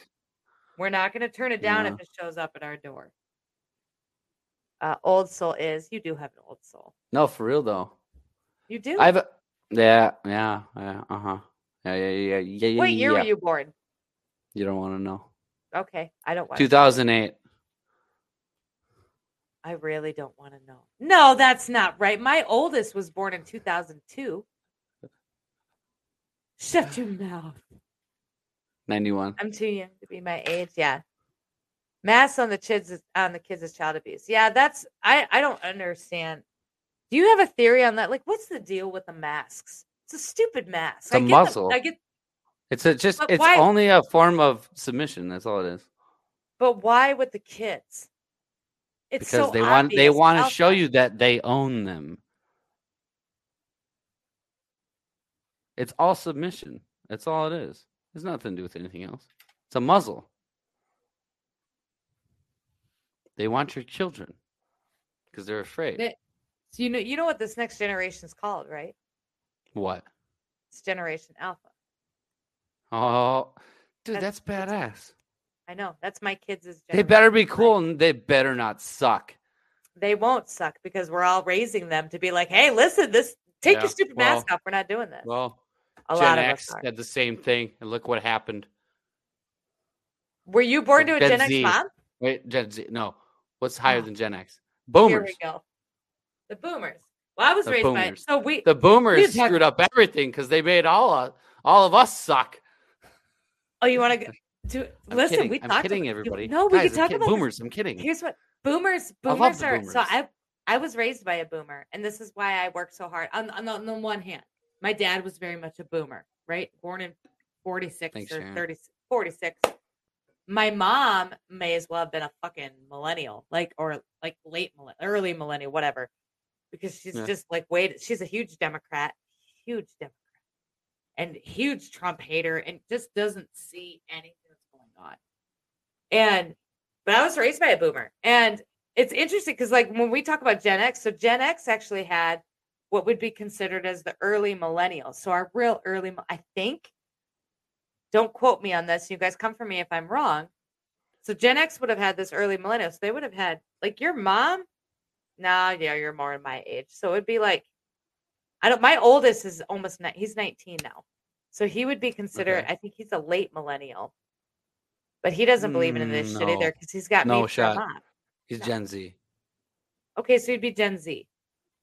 We're not gonna turn it down Yeah. if it shows up at our door. Uh, old soul is you do have an old soul. No, for real though. You do. I've yeah, yeah, yeah, uh huh. Yeah, yeah, yeah, yeah, yeah. what year yeah. were you born? You don't want to know. Okay, I don't want. 2008. I really don't want to know. No, that's not right. My oldest was born in 2002. Shut your [sighs] mouth. 91. I'm too young to be my age. Yeah. Masks on the kids on the kids is child abuse. Yeah, that's I I don't understand. Do you have a theory on that? Like, what's the deal with the masks? It's a stupid mask. It's a I get the- muzzle. I get, It's a just it's why- only a form of submission. That's all it is. but why with the kids? It's Because so they want they want to show you that they own them. It's all submission. That's all it is. There's nothing to do with anything else. It's a muzzle. They want your children because they're afraid. So you know you know what this next generation is called, right? what? It's Generation Alpha. Oh, dude, That's- that's, badass. I know that's my kids' is. They better be cool and they better not suck. They won't suck because we're all raising them to be like, hey, listen, this take Yeah, your stupid well, mask off. We're not doing this. Well, A Gen lot of X us are. had the same thing, and look what happened. Were you born to a Gen Gen X Z. mom? Wait, Gen Z. No, what's higher Oh. than Gen X? Boomers. Here we go. The boomers. Well, I was The raised by boomers. so we The boomers talk- screwed up everything because they made all of, all of us suck. Oh, you want to do? I'm Listen, kidding. we I'm talked. kidding about, everybody. No, we Guys, talk kidding. about this. boomers. I'm kidding. Here's what boomers. Boomers are. So. I I was raised by a boomer, and this is why I work so hard. On, on, the, on the one hand, my dad was very much a boomer, right? Born in 46 Thanks, or Sharon. 30, 46. My mom may as well have been a fucking millennial, like or like late millennial, early millennial, whatever, because she's Yeah. just like wait, she's a huge Democrat, huge Democrat, and huge Trump hater, and just doesn't see anything And but I was raised by a boomer, and it's interesting because like when we talk about Gen X, so Gen X actually had what would be considered as the early millennials. So our real early, I think. Don't quote me on this. You guys come for me if I'm wrong. So Gen X would have had this early millennials. They would have had like your mom. Nah, yeah, you're more in my age. So it'd be like, I don't. My oldest is almost. ni- He's 19 now, so he would be considered. Okay. I think he's a late millennial, but he doesn't believe in this Mm, shit either because he's got No shot. He's Gen Z. Okay, so he'd be Gen Z.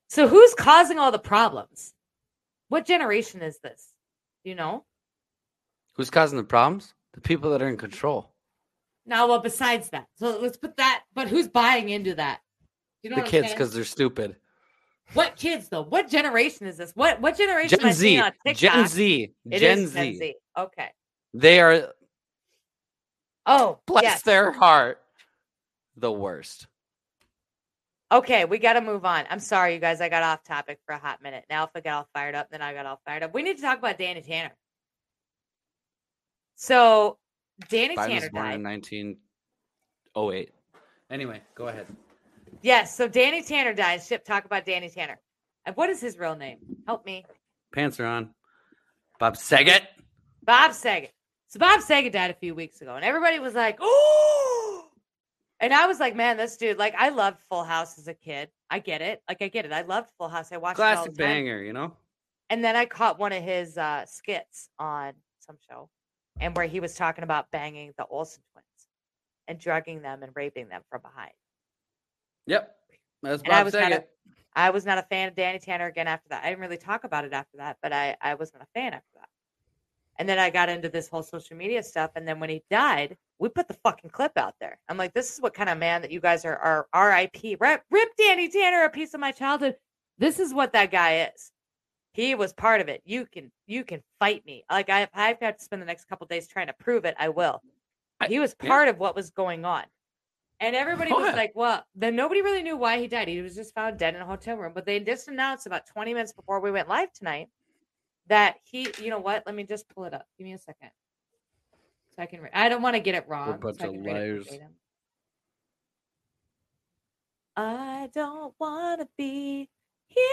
So who's causing all the problems? What generation is this? You know? Who's causing the problems? The people that are in control. No, well, besides that. So let's put that, but who's buying into that? You know the kids because they're stupid. What kids though? What generation is this? What what generation Gen Z. on TikTok? Gen Z. It Gen Z. Okay. They are Oh, bless yes. their heart the worst. Okay, we got to move on. I'm sorry, you guys. I got off topic for a hot minute. Now, if I got all fired up, then I got all fired up. We need to talk about Danny Tanner. So, Danny was Tanner born died. in 1908. Anyway, go ahead. Yes. So Danny Tanner died. Ship talk about Danny Tanner. And what is his real name? Help me. Pants are on. Bob Saget. Bob Saget. So Bob Saget died a few weeks ago, and everybody was like, "Oh!" And I was like, "Man, this dude! Like, I loved Full House as a kid. I get it. Like, I get it. I loved Full House. I watched it all Classic the time. banger, you know? And then I caught one of his uh, skits on some show, and where he was talking about banging the Olsen twins and drugging them and raping them from behind. Yep. That's And I Bob was not a, Saget. I was not a fan of Danny Tanner again after that. I didn't really talk about it after that, but I, I wasn't a fan after that. And then I got into this whole social media stuff. And then when he died, we put the fucking clip out there. I'm like, this is what kind of man that you guys are are RIP. Rip, rip Danny Tanner, a piece of my childhood. This is what that guy is. He was part of it. You can you can fight me. Like I I've got to spend the next couple days trying to prove it. I will. He was yeah. part of what was going on. And everybody was like, well, then nobody really knew why he died. He was just found dead in a hotel room. But they just announced about 20 minutes before we went live tonight that he, you know what? Let me just pull it up. Give me a second. So I can, re- I don't want to get it wrong. bunch so I of can read it liars. I don't want to be here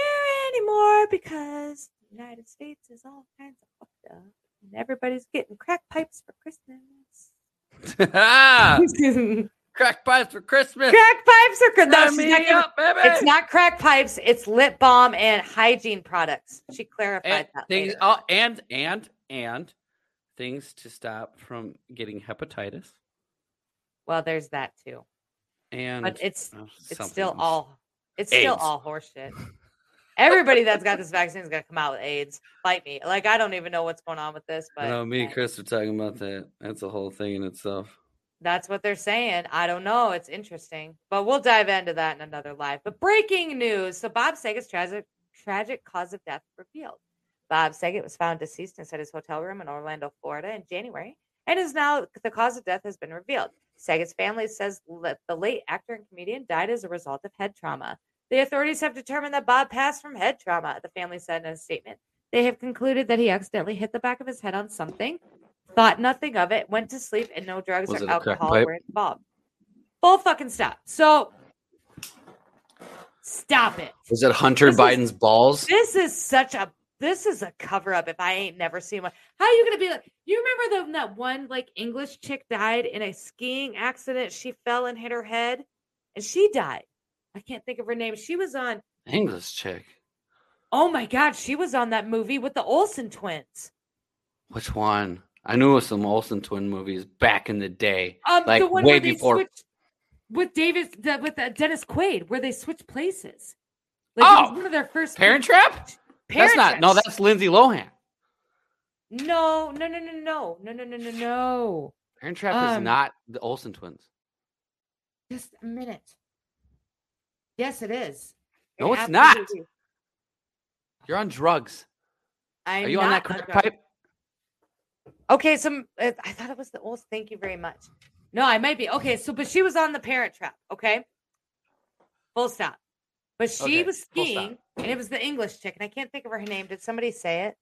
anymore because the United States is all kinds of fucked up. And everybody's getting crack pipes for Christmas. [laughs] [laughs] [laughs] Crack pipes for Christmas. crack pipes are good. No, she's me not giving- up, baby. It's not crack pipes. It's lip balm and hygiene products. She clarified and that. things, oh, and and and things to stop from getting hepatitis. well, there's that too. And But it's oh, it's still else. all it's still all horseshit. Everybody that's got this vaccine is gonna come out with AIDS. Fight me. Like I don't even know what's going on with this, but I know me and uh, Chris are talking about that. That's a whole thing in itself. That's what they're saying. I don't know. It's interesting, but we'll dive into that in another live. But breaking news: so Bob Saget's tragic tragic cause of death revealed. Bob Saget was found deceased inside his hotel room in Orlando, Florida, in January, and is now the cause of death has been revealed. Saget's family says that the late actor and comedian died as a result of head trauma. The authorities have determined that Bob passed from head trauma. The family said in a statement. They have concluded that he accidentally hit the back of his head on something, thought nothing of it, went to sleep, and no drugs Was or it a crack alcohol were involved. Full fucking stop. So stop it. Was it Hunter This is- Biden's balls? This is such a this is a cover up if I ain't never seen one. How are you gonna be like you remember the that one like English chick died in a skiing accident? She fell and hit her head and she died. I can't think of her name. She was on English chick. oh my god, she was on that movie with the Olsen twins. Which one? I knew it was some Olsen twin movies back in the day. Um Like, the one way before- switched with David the, with uh, Dennis Quaid where they switched places. Like Oh, one of their first Parent Trap? Parent That's not. No, that's Lindsay Lohan. no, no, no, no, no, no, no, no, no, no. Parent Trap is Um, not the Olsen twins. Just a minute. Yes, it is. No, It it's not. You're on drugs. I'm Are you on that crack pipe? Okay, some uh, I thought it was the old. Thank you very much. No, I might be okay. So, but she was on the Parent Trap. Okay, full stop. But she Okay, was skiing, and it was the English chick, and I can't think of her name. Did somebody say it?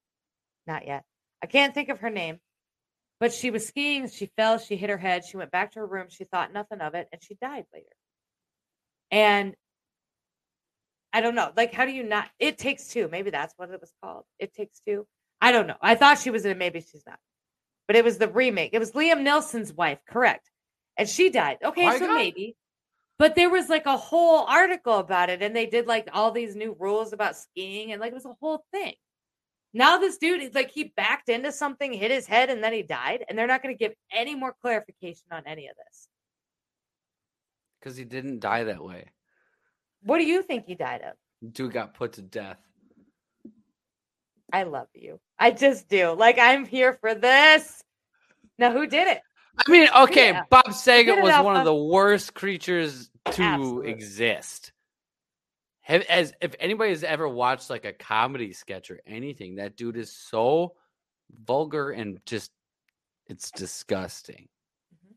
Not yet. I can't think of her name. But she was skiing. She fell. She hit her head. She went back to her room. She thought nothing of it, and she died later. And I don't know. Like, how do you not? It takes two. Maybe that's what it was called. It takes two. I don't know. I thought she was in it. Maybe she's not. But it was the remake. It was Liam Neeson's wife, correct? And she died. Okay, My so God. maybe. But there was like a whole article about it, and they did like all these new rules about skiing, and like it was a whole thing. Now this dude is like he backed into something, hit his head, and then he died, and they're not going to give any more clarification on any of this. Because he didn't die that way. What do you think he died of? Dude got put to death. I love you. I just do. Like I'm here for this. Now, who did it? I mean, okay, Yeah. Bob Saget was one of the worst creatures to Absolutely. exist. Have, as if anybody has ever watched like a comedy sketch or anything, that dude is so vulgar and just it's disgusting. Mhm.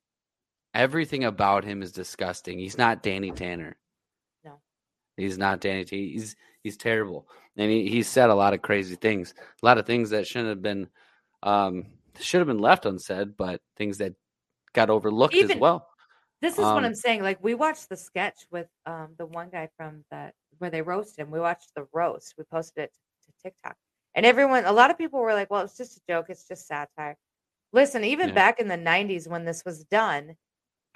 Everything about him is disgusting. He's not Danny Tanner. He's not Danny T. He's he's terrible. And he, he said a lot of crazy things. A lot of things that shouldn't have been um should have been left unsaid, but things that got overlooked Even- as well. This is what Um, I'm saying. Like we watched the sketch with um the one guy from that where they roast him. We watched the roast. We posted it to TikTok. And everyone a lot of people were like, Well, it's just a joke, it's just satire. Listen, even Yeah. back in the nineties when this was done,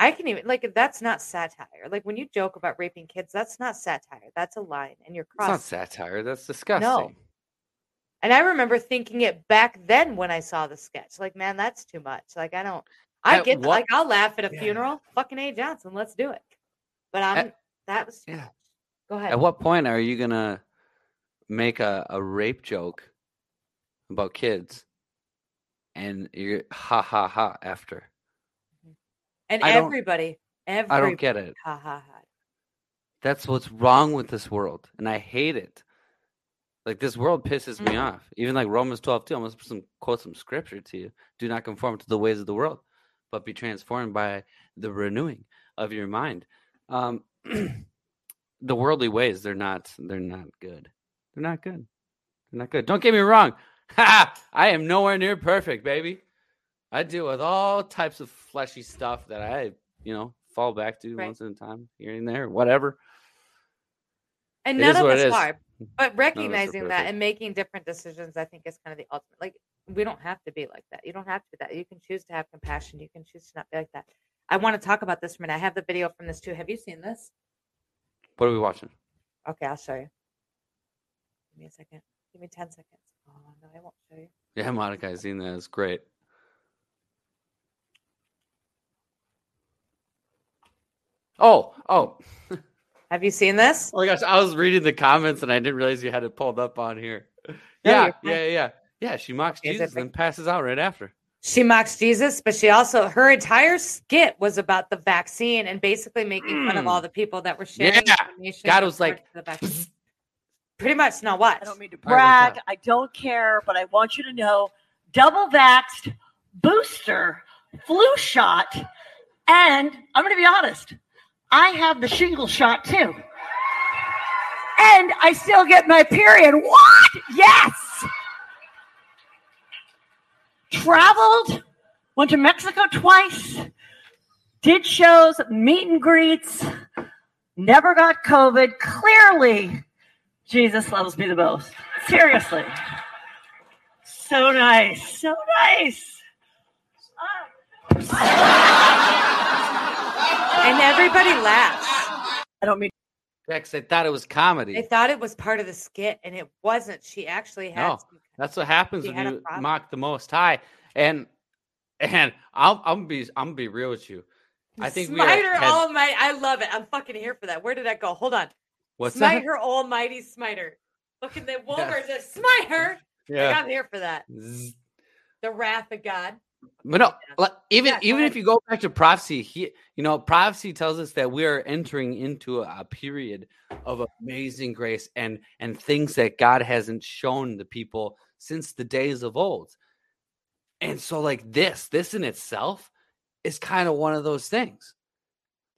I can even like that's not satire. Like when you joke about raping kids, that's not satire. That's a line and you're crossing. It's not satire. That's disgusting. No. And I remember thinking it back then when I saw the sketch. Like, man, that's too much. Like, I don't. I At get what- like I'll laugh at a Yeah. funeral. Fucking A. Johnson, let's do it. But I'm that was yeah. Go ahead. At what point are you gonna make a, a rape joke about kids and you're ha ha ha after? And I everybody, everybody, I don't get it. Ha ha ha. That's what's wrong with this world, and I hate it. Like this world pisses me Mhm. off. Even like Romans twelve two. I'm gonna some quote some scripture to you. Do not conform to the ways of the world, but be transformed by the renewing of your mind. Um, [clears throat] the worldly ways they're not they're not good. They're not good. They're not good. Don't get me wrong. [laughs] Ha! I am nowhere near perfect, baby. I deal with all types of fleshy stuff that I, you know, fall back to Right. once in a time, here and there, whatever. And It none [laughs] of us are. But are recognizing that and making different decisions, I think, is kind of the ultimate. Like, we don't have to be like that. You don't have to be that. You can choose to have compassion. You can choose to not be like that. I want to talk about this for a minute. I have the video from this too. Have you seen this? What are we watching? Okay, I'll show you. Give me a second. Give me 10 seconds. Oh, no, I won't show you. Yeah, Monica, I've seen that. It's great. Oh, oh, Have you seen this? oh my gosh! I was reading the comments and I didn't realize you had it pulled up on here. Yeah, you're yeah, yeah, yeah. She mocks Is Jesus and passes out right after. she mocks Jesus, but she also her entire skit was about the vaccine and basically making fun of Mm. all the people that were sharing Yeah. information. God was like, the vaccine. pretty much. Now what? I don't mean to All right, what's brag. I don't care, but I want you to know double vaxxed, booster, flu shot, and I'm going to be honest, I have the shingle shot too. And I still get my period. What? Yes. Traveled, went to Mexico twice, did shows, meet and greets, never got COVID. Clearly, Jesus loves me the most. Seriously. So nice. So nice. Ah. [laughs] And everybody laughs. I don't mean Because they thought it was comedy. They thought it was part of the skit, and it wasn't. She actually had. No. some- That's what happens She when you mock the Most High. And and I'll I'm be I'm gonna be real with you. I think we Smiter had- Almighty. I love it. I'm fucking here for that. Where did that go? Hold on. What's Smite that? her Almighty Smiter. Look at the Wolverine. Just smite her. Like, Yeah. I'm here for that. Zzz. The wrath of God. But no, like, even Yeah, even if you go back to prophecy, he, you know, prophecy tells us that we are entering into a, a period of amazing grace and and things that God hasn't shown the people since the days of old. And so, like this, this in itself is kind of one of those things.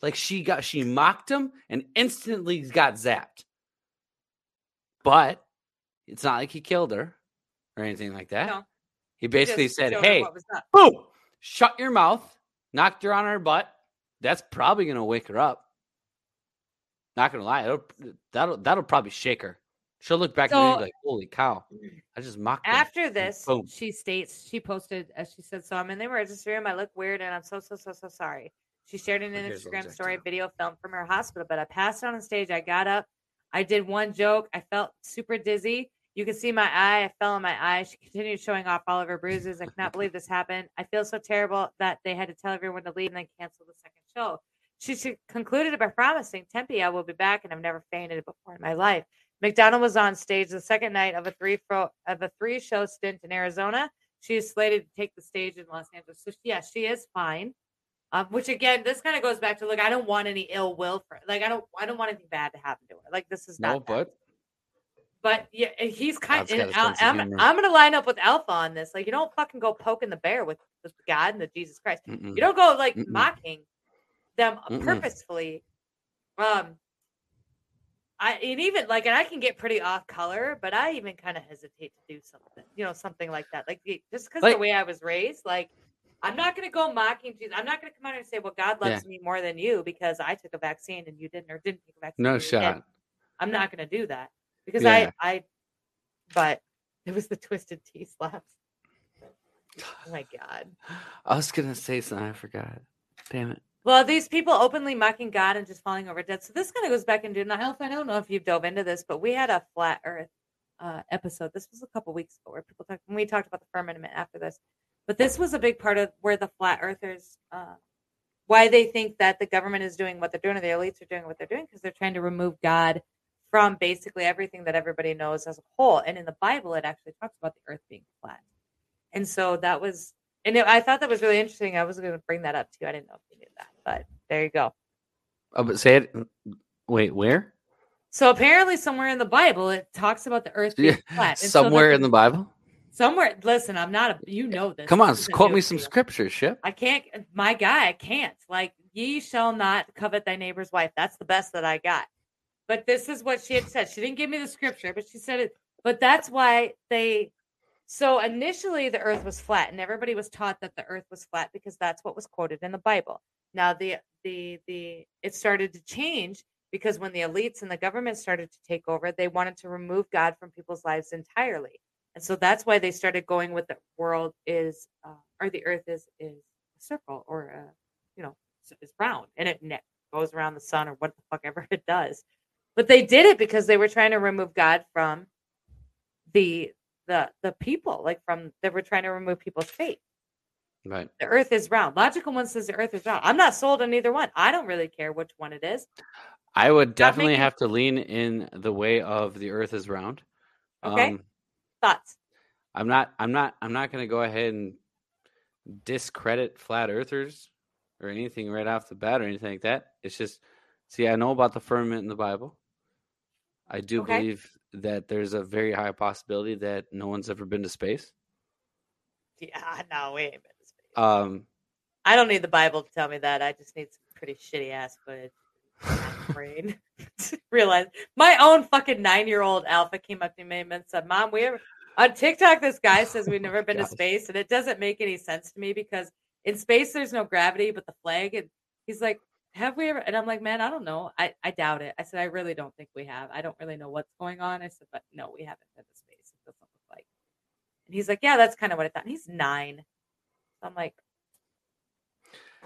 Like she got, she mocked him and instantly got zapped. But it's not like he killed her or anything like that. No. He basically Just said, "Hey, what was up. boom, shut your mouth, knocked her on her butt. That's probably gonna wake her up. Not gonna lie, it'll, that'll that'll probably shake her. She'll look back at me So- and be like, "Holy cow, I just mocked." After this, boom. she states she posted as she said, "So I'm in the emergency room. I look weird, and I'm so so so so sorry." She shared in an Here's Instagram story, video film from her hospital. But I passed out on the stage. I got up. I did one joke. I felt super dizzy. You can see my eye. I fell on my eye. She continued showing off all of her bruises. I cannot believe this happened. I feel so terrible that they had to tell everyone to leave and then cancel the second show. She concluded by promising, Tempe, I will be back, and I've never fainted before in my life. McDonald was on stage the second night of a three fro- of a three show stint in Arizona. She is slated to take the stage in Los Angeles. So yeah, she is fine. Um, which again, this kind of goes back to look. I don't want any ill will for like I don't I don't want anything bad to happen to her. Like this is no, not. but but yeah, he's kind. Al- of I'm. I'm gonna line up with Alpha on this. Like you don't fucking go poking the bear with with God and the Jesus Christ. mm-mm. You don't go like Mm-mm. mocking them Mm-mm. purposefully. Um, I and even like, and I can get pretty off color, but I even kind of hesitate to do something, you know, something like that. Like just because Like- the way I was raised, like I'm not gonna go mocking Jesus. I'm not gonna come out and say, "Well, God loves me more than you because I took a vaccine and you didn't, or didn't take a vaccine." no shot. I'm not gonna do that because Yeah. I, I, but it was the Twisted Tea slaps. Oh my god. [sighs] I was gonna say something, I forgot. Damn it. Well, these people openly mocking God and just falling over dead. So this kind of goes back into and health. I don't know if you've dove into this, but we had a flat Earth uh, episode. This was a couple weeks ago where people talked. When we talked about the firmament after this, but this was a big part of where the flat earthers, uh, why they think that the government is doing what they're doing or the elites are doing what they're doing because they're trying to remove God from basically everything that everybody knows as a whole. And in the Bible, it actually talks about the Earth being flat. And so that was and it, I thought that was really interesting. I was going to bring that up too. I didn't know if you knew that, but there you go. Oh, but say it. Wait, where? So apparently, somewhere in the Bible, it talks about the Earth being Yeah, flat. And Somewhere that- in the Bible. somewhere. Listen, I'm not a. You know this. Come on, This quote me some scripture, ship. I can't. My guy, I can't. Like, ye shall not covet thy neighbor's wife. That's the best that I got. But this is what she had said. She didn't give me the scripture, but she said it. But that's why they. So initially, the earth was flat, and everybody was taught that the earth was flat because that's what was quoted in the Bible. Now, the the the it started to change because when the elites and the government started to take over, they wanted to remove God from people's lives entirely, and so that's why they started going with the world is uh, or the earth is is a circle or a you know is round and it goes around the sun or what the fuck ever [laughs] it does. But they did it because they were trying to remove God from the the the people, like from they were trying to remove people's faith. Right. The earth is round. Logical one says the earth is round. I'm not sold on either one. I don't really care which one it is. I would definitely have to lean in the way of the Earth is round. Okay. Um, Thoughts? I'm not. I'm not. I'm not going to go ahead and discredit flat earthers or anything right off the bat or anything like that. It's just see, I know about the firmament in the Bible. I do Okay. believe that there's a very high possibility that no one's ever been to space. Yeah, [laughs] no, we ain't been to space. Um, I don't need the Bible to tell me that. I just need some pretty shitty ass footage. [laughs] brain. [laughs] Realize my own fucking nine year old alpha came up to me and said, Mom, we ever on TikTok this guy says we've never been to space, and it doesn't make any sense to me because in space there's no gravity but the flag. And he's like, Have we ever and I'm like, Man, I don't know. I, I doubt it. I said, I really don't think we have. I don't really know what's going on. I said, but no, we haven't been to space. It doesn't look like. And he's like, Yeah, that's kind of what I thought. And he's nine. So I'm like,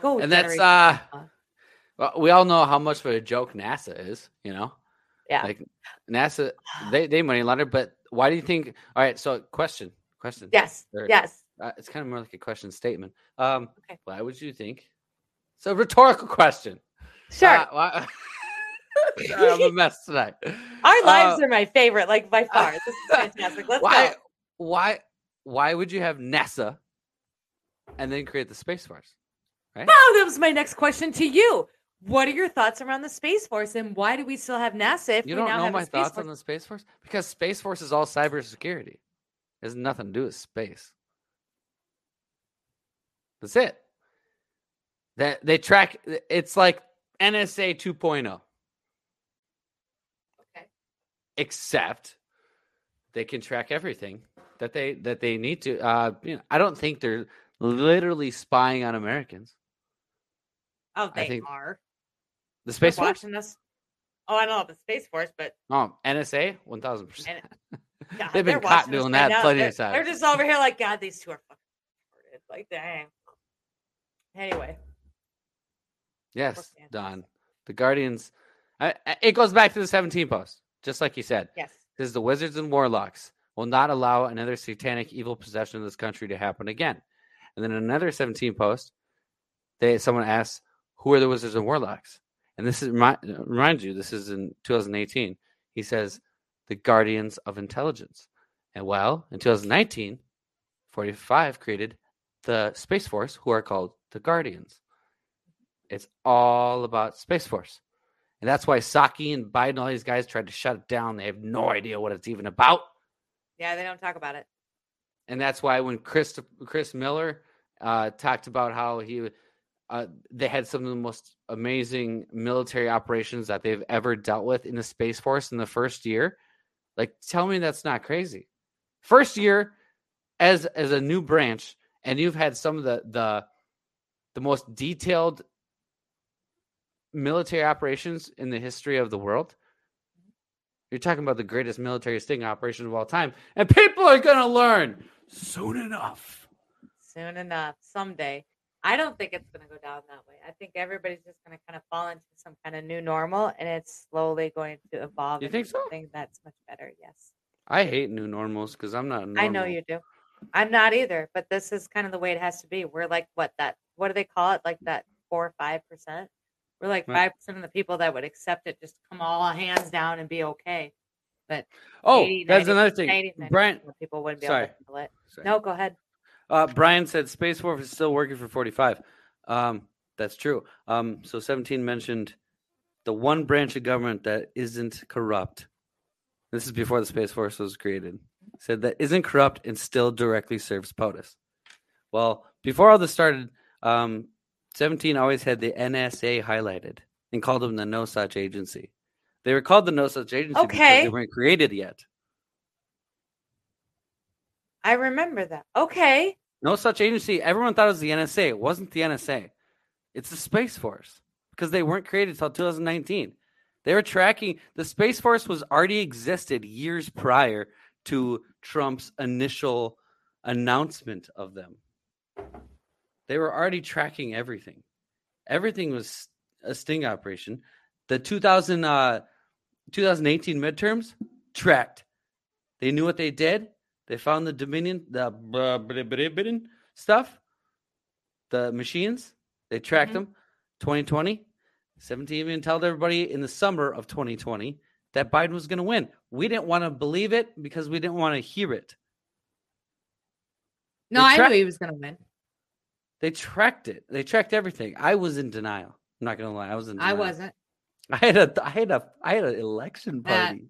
Go and that's uh, well, we all know how much of a joke NASA is. You know, Yeah. like NASA, [sighs] they they money launder. But why do you think? All right, so question, question. Yes. Or- Yes. Uh, it's kind of more like a question statement. Um, Okay. why would you think? It's a rhetorical question. Sure. Uh, [laughs] Sorry, I'm a mess tonight. Our lives Uh, are my favorite, like by far. This is [laughs] fantastic. Let's why? go. Why? Why would you have NASA and then create the Space Force? Right? Now, that was my next question to you. What are your thoughts around the Space Force, and why do we still have NASA if You we don't now know have my thoughts Force? on the Space Force because Space Force is all cybersecurity. It has nothing to do with space. That's it. That they track. It's like NSA 2.0. Okay. except they can track everything that they that they need to. Uh, you know, I don't think they're literally spying on Americans. Oh, they are. The They're Space Force? watching us. Oh, I don't know the Space Force, but Oh, NSA, one thousand percent. [laughs] They've been caught doing that now. plenty they're, of times. They're just over here like, God, these two are fucking retarded. Like, dang. Anyway, Yes, Don. The Guardians. I, I- it goes back to the 17 post, just like you said. yes. Says the wizards and warlocks will not allow another satanic evil possession of this country to happen again. And then another 17 post, they someone asks, "Who are the wizards and warlocks?" And this is remind, remind you, this is in 2018. He says, "The guardians of intelligence." And well, in 2019, 45 created the Space Force, who are called the Guardians. It's all about Space Force. And that's why Psaki and Biden, all these guys tried to shut it down. They have no idea what it's even about. Yeah, they don't talk about it. And that's why when Chris Chris Miller uh, talked about how he uh, they had some of the most amazing military operations that they've ever dealt with in the Space Force in the first year, like tell me that's not crazy. First year as as a new branch, and you've had some of the the the most detailed military operations in the history of the world. You're talking about the greatest military sting operation of all time, and people are going to learn soon enough. Soon enough, someday. I don't think it's going to go down that way. I think everybody's just going to kind of fall into some kind of new normal, and it's slowly going to evolve. You into think so? Something that's much better. Yes, I hate new normals because I'm not. I know you do. I'm not either, but this is kind of the way it has to be. We're like what that? What do they call it? Like that four or five percent. We're like five percent of the people that would accept it, just come all hands down and be okay. But Oh, 80, that's 90, another thing. 90, 90% Brian, people wouldn't be sorry. able to handle it. sorry. No, go ahead. Uh, Brian said Space Force is still working for 45. Um, that's true. Um, so 17 mentioned the one branch of government that isn't corrupt. This is before the Space Force was created. Said that isn't corrupt and still directly serves POTUS. Well, before all this started, um, 17 always had the NSA highlighted and called them the No Such Agency. They were called the No Such Agency because they weren't created yet. I remember that. Okay. No such agency. Everyone thought it was the NSA. It wasn't the NSA. It's the Space Force because they weren't created until 2019. They were tracking the Space Force was already existed years prior to Trump's initial announcement of them. They were already tracking everything. Everything was a sting operation. The 2000 uh, 2018 midterms tracked. They knew what they did. They found the Dominion, the stuff, the machines. They tracked Mhm. them. 2020, 17 even told everybody in the summer of 2020 that Biden was going to win. We didn't want to believe it because we didn't want to hear it. No, They I knew he was going to win. They tracked it. They tracked everything. I was in denial. I'm not gonna lie. I was in. I wasn't. [laughs] I had a. I had a. I had an election Uh, party.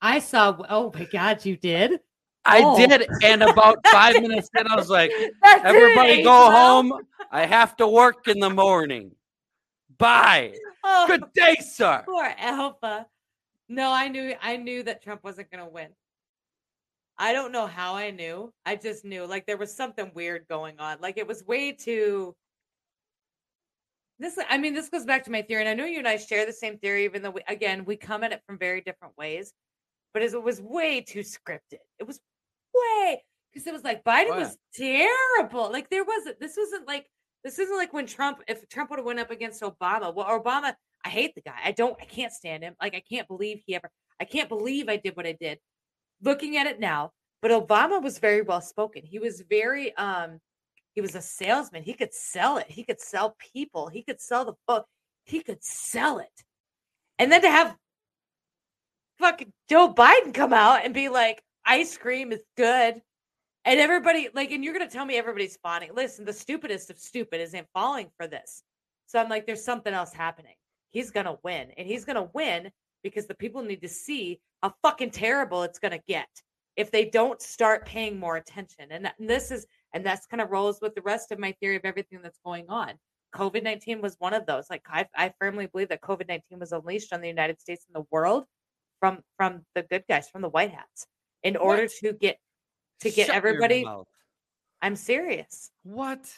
I saw. Oh my God, you did. I oh. did, and about [laughs] five minutes in, I was like, That didn't "Everybody, go well. home. I have to work in the morning. Bye. Oh, Good day, sir." poor Alpha. No, I knew I knew that Trump wasn't going to win. I don't know how I knew. I just knew like there was something weird going on. Like it was way too this I mean this goes back to my theory and I know you and I share the same theory even though we, again we come at it from very different ways. But as it was way too scripted. It was way because it was like Biden What? was terrible. Like there wasn't this wasn't like this isn't like when Trump if Trump would have went up against Obama. Well, Obama, I hate the guy. I don't I can't stand him. Like I can't believe he ever I can't believe I did what I did. Looking at it now, but Obama was very well spoken. He was very um he was a salesman. He could sell it. He could sell people. He could sell the book. He could sell it. And then to have fucking Joe Biden come out and be like, ice cream is good. And everybody, like, and you're going to tell me everybody's fawning. Listen, the stupidest of stupid isn't falling for this. So I'm like, there's something else happening. He's going to win. And he's going to win because the people need to see how fucking terrible it's going to get if they don't start paying more attention. And, that, and this is, and that's kind of rolls with the rest of my theory of everything that's going on. COVID 19 was one of those. Like, I, I firmly believe that COVID 19 was unleashed on the United States and the world from from the good guys, from the White Hats, in order to get to get Shut everybody. I'm serious. What?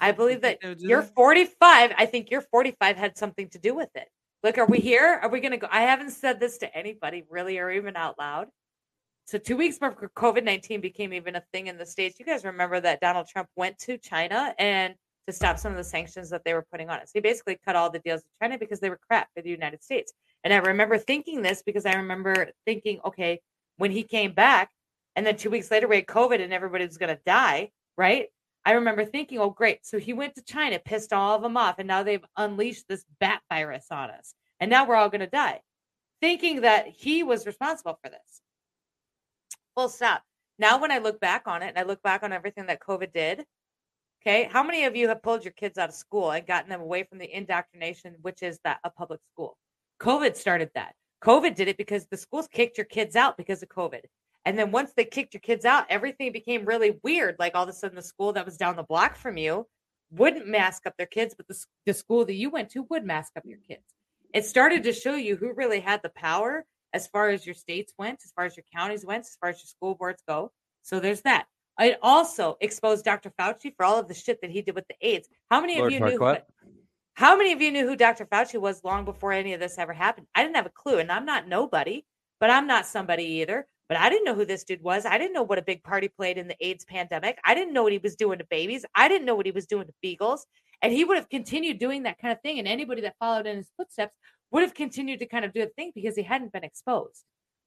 I believe that think they would do your that? 45. I think your 45 had something to do with it. Look, are we here? Are we going to go? I haven't said this to anybody really or even out loud. So, two weeks before COVID 19 became even a thing in the States, you guys remember that Donald Trump went to China and to stop some of the sanctions that they were putting on us. He basically cut all the deals with China because they were crap for the United States. And I remember thinking this because I remember thinking, okay, when he came back, and then two weeks later we had COVID and everybody was going to die, right? I remember thinking, oh, great. So he went to China, pissed all of them off, and now they've unleashed this bat virus on us. And now we're all going to die, thinking that he was responsible for this. Full stop. Now, when I look back on it and I look back on everything that COVID did, okay, how many of you have pulled your kids out of school and gotten them away from the indoctrination, which is that a public school? COVID started that. COVID did it because the schools kicked your kids out because of COVID. And then once they kicked your kids out, everything became really weird. Like all of a sudden, the school that was down the block from you wouldn't mask up their kids, but the, the school that you went to would mask up your kids. It started to show you who really had the power as far as your states went, as far as your counties went, as far as your school boards go. So there's that. It also exposed Dr. Fauci for all of the shit that he did with the AIDS. How many Lord of you knew? Farquaad? How many of you knew who Dr. Fauci was long before any of this ever happened? I didn't have a clue, and I'm not nobody, but I'm not somebody either. But I didn't know who this dude was. I didn't know what a big party played in the AIDS pandemic. I didn't know what he was doing to babies. I didn't know what he was doing to beagles. And he would have continued doing that kind of thing. And anybody that followed in his footsteps would have continued to kind of do the thing because he hadn't been exposed.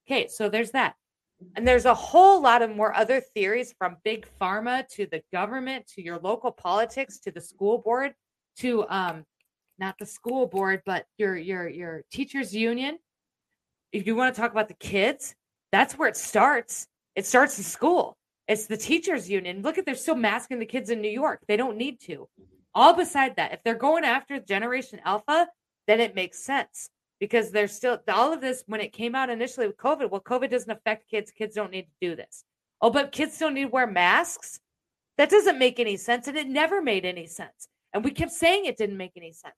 Okay, so there's that. And there's a whole lot of more other theories from big pharma to the government to your local politics to the school board to um not the school board but your your your teachers union. If you want to talk about the kids, that's where it starts. It starts in school. It's the teachers union. Look at they're still masking the kids in New York. They don't need to. All beside that, if they're going after Generation Alpha, then it makes sense because they're still all of this when it came out initially with COVID. Well, COVID doesn't affect kids. Kids don't need to do this. Oh, but kids still need to wear masks. That doesn't make any sense. And it never made any sense. And we kept saying it didn't make any sense.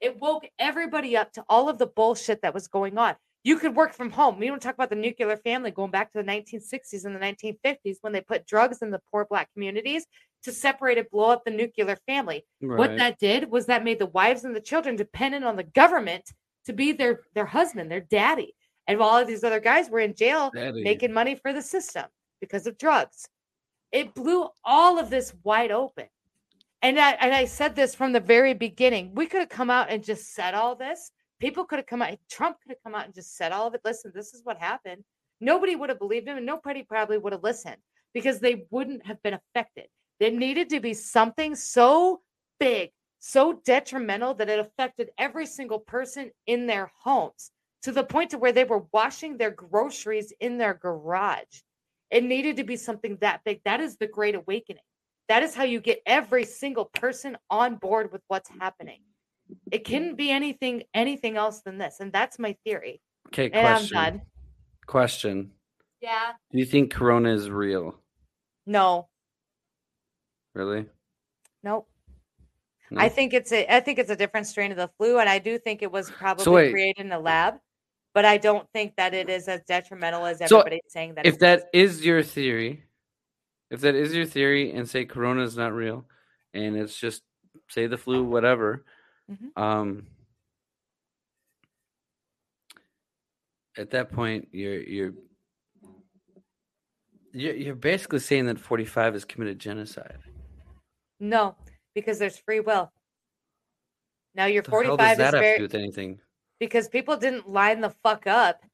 It woke everybody up to all of the bullshit that was going on. You could work from home. We don't talk about the nuclear family going back to the 1960s and the 1950s when they put drugs in the poor black communities to separate and blow up the nuclear family. What that did was that made the wives and the children dependent on the government to be their their husband, their daddy. And while all of these other guys were in jail Daddy. making money for the system because of drugs. It blew all of this wide open. And I, and I said this from the very beginning. We could have come out and just said all this. People could have come out. Trump could have come out and just said all of it. Listen, this is what happened. Nobody would have believed him, and nobody probably would have listened because they wouldn't have been affected. There needed to be something so big, so detrimental that it affected every single person in their homes to the point to where they were washing their groceries in their garage. It needed to be something that big. That is the great awakening. That is how you get every single person on board with what's happening. It couldn't be anything anything else than this, and that's my theory. Okay, And I'm question. done. Question. Yeah. Do you think Corona is real? No. Really? Nope. No? I think it's a I think it's a different strain of the flu, and I do think it was probably wait. created in a lab, but I don't think that it is as detrimental as So, everybody's saying that. if it that is your theory, if that is your theory, and say Corona is not real, and it's just say the flu, whatever, Mhm. um, at that point, you're you're you're, you're basically saying that 45 has committed genocide. No, because there's free will. Now your The hell does 45 that is have to very do with anything? because people didn't line the fuck up.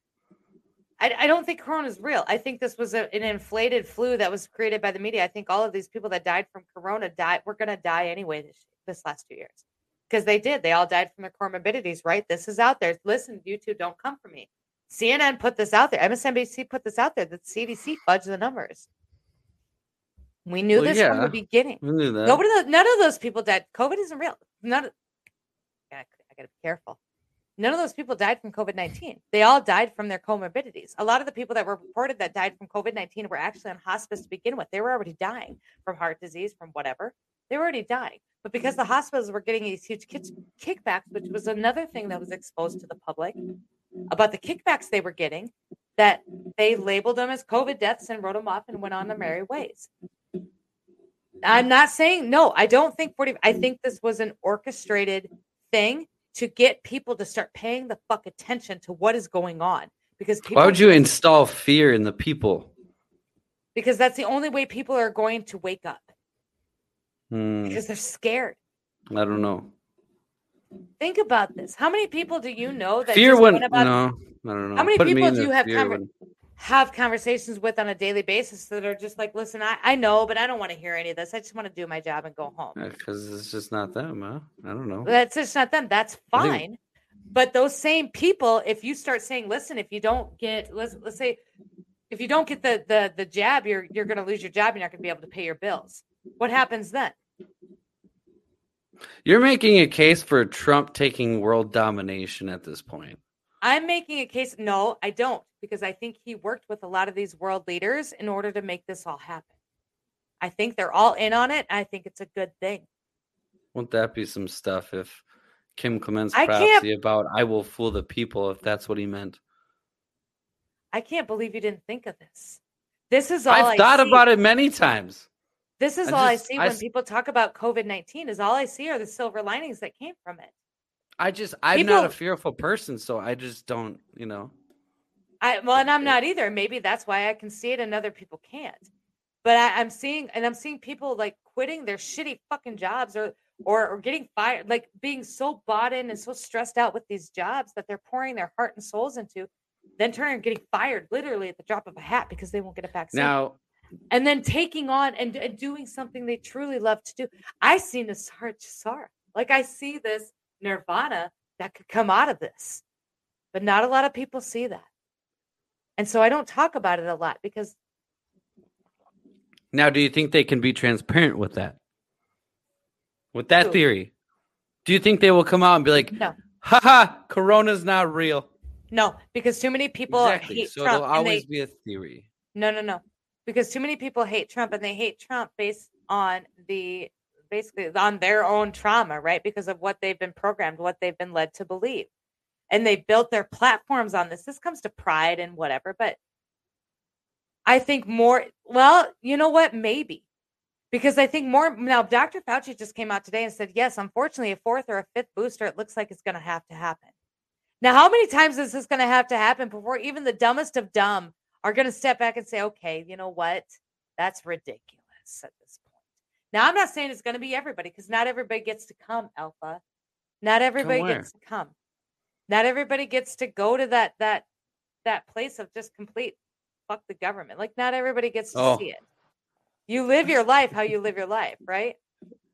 I, I don't think Corona is real. I think this was a, an inflated flu that was created by the media. I think all of these people that died from Corona died. We're gonna die anyway this this last two years because they did. They all died from their comorbidities. Right? This is out there. Listen, you two don't come for me. CNN put this out there. MSNBC put this out there. The CDC fudged the numbers. We knew Well, this from the beginning. We knew that. Nobody, none of those people died. COVID isn't real. None. Of, I gotta, I gotta be careful. None of those people died from COVID nineteen. They all died from their comorbidities. A lot of the people that were reported that died from COVID nineteen were actually on hospice to begin with. They were already dying from heart disease, from whatever. They were already dying. But because the hospitals were getting these huge kick- kickbacks, which was another thing that was exposed to the public about the kickbacks they were getting, that they labeled them as COVID deaths and wrote them off and went on their merry ways. I'm not saying no, I don't think 40 I think this was an orchestrated thing to get people to start paying the fuck attention to what is going on because people Why would you install fear in the people? because that's the only way people are going to wake up Hmm, because they're scared. I don't know. Think about this. How many people do you know that Fear went about no, I don't know. How many Put people do you have conver- have conversations with on a daily basis that are just like, listen, I, I know, but I don't want to hear any of this. I just want to do my job and go home. Because it's just not them, huh? I don't know. That's just not them. That's think- fine. But those same people, if you start saying, listen, if you don't get let's let's say if you don't get the the the jab, you're you're gonna lose your job, and you're not gonna be able to pay your bills. What happens then? You're making a case for Trump taking world domination at this point. I'm making a case. No, I don't, because I think he worked with a lot of these world leaders in order to make this all happen. I think they're all in on it. I think it's a good thing. Won't that be some stuff if Kim Clement's I can't- prophecy about I will fool the people if that's what he meant? I can't believe you didn't think of this. This is all I've I thought see. about it many times. This is I all just- I see I when people talk about COVID 19 is all I see are the silver linings that came from it. I just I'm not a fearful person, so I just don't, you know. I well, and I'm not either. Maybe that's why I can see it and other people can't. But I, I'm seeing, and I'm seeing people like quitting their shitty fucking jobs or or or getting fired, like being so bought in and so stressed out with these jobs that they're pouring their heart and souls into, then turning and getting fired literally at the drop of a hat because they won't get a vaccine. Now, and then taking on and, and doing something they truly love to do. I see NESARA GESARA. Like I see this nirvana that could come out of this, but not a lot of people see that. And so I don't talk about it a lot because now do you think they can be transparent with that? With that Who? theory? Do you think they will come out and be like, no, haha, corona's not real? no, because too many people exactly. hate So Trump. there'll and they- always be a theory. No, no, no. Because too many people hate Trump and they hate Trump based on the basically on their own trauma, right? Because of what they've been programmed, what they've been led to believe. And they built their platforms on this. This comes to pride and whatever, but I think more well, you know what? Maybe. Because I think more now Dr. Fauci just came out today and said, yes, unfortunately, a fourth or a fifth booster, it looks like it's gonna have to happen. Now, how many times is this gonna have to happen before even the dumbest of dumb are going to step back and say, okay, you know what? That's ridiculous at this point. Now, I'm not saying it's going to be everybody because not everybody gets to come, Alpha. Not everybody gets to come. Not everybody gets to go to that that that place of just complete fuck the government. Like not everybody gets to Oh. see it. You live your life how you live your life, right?